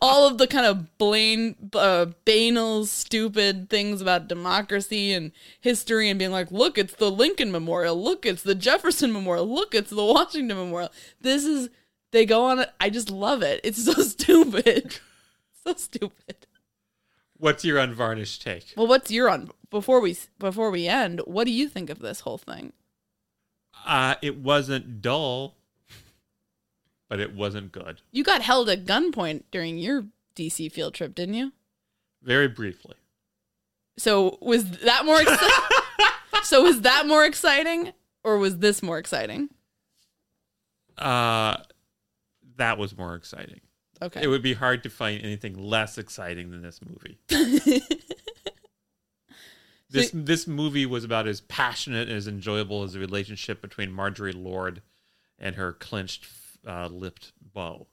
all of the kind of Blaine, uh, banal, stupid things about democracy and history, and being like, "Look, it's the Lincoln Memorial. Look, it's the Jefferson Memorial. Look, it's the Washington Memorial." This is they go on. I just love it. It's so stupid, so stupid. What's your unvarnished take? Well, what's your on before we before we end? What do you think of this whole thing? Uh, it wasn't dull but it wasn't good. You got held at gunpoint during your DC field trip, didn't you? Very briefly. So was that more exciting? so was that more exciting or was this more exciting? Uh that was more exciting. Okay. It would be hard to find anything less exciting than this movie. this so, this movie was about as passionate and as enjoyable as the relationship between Marjorie Lord and her clenched uh, lipped beau.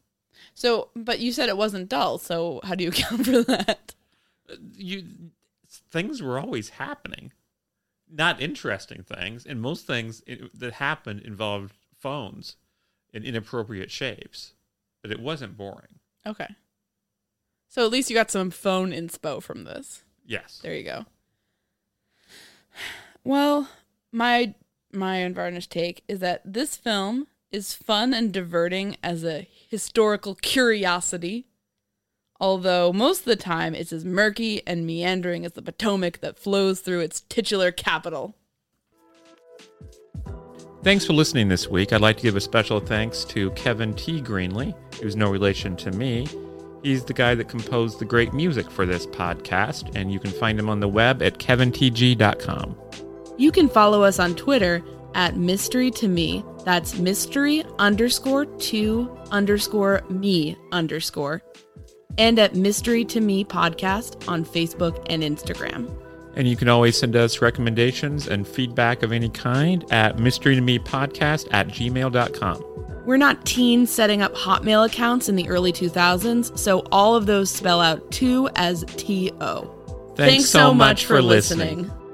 So, but you said it wasn't dull. So, how do you account for that? You things were always happening, not interesting things, and most things it, that happened involved phones in inappropriate shapes, but it wasn't boring. Okay. So at least you got some phone inspo from this. Yes. There you go. Well, my my unvarnished take is that this film is fun and diverting as a historical curiosity, although most of the time it's as murky and meandering as the Potomac that flows through its titular capital. Thanks for listening this week. I'd like to give a special thanks to Kevin T. Greenlee, who's no relation to me. He's the guy that composed the great music for this podcast, and you can find him on the web at kevintg.com. You can follow us on Twitter at mystery to me. That's mystery underscore to underscore me underscore. And at mystery to me podcast on Facebook and Instagram. And you can always send us recommendations and feedback of any kind at mystery to me podcast at gmail.com. We're not teens setting up Hotmail accounts in the early 2000s, so all of those spell out two as T O. Thanks, Thanks so, so much, much for listening. listening.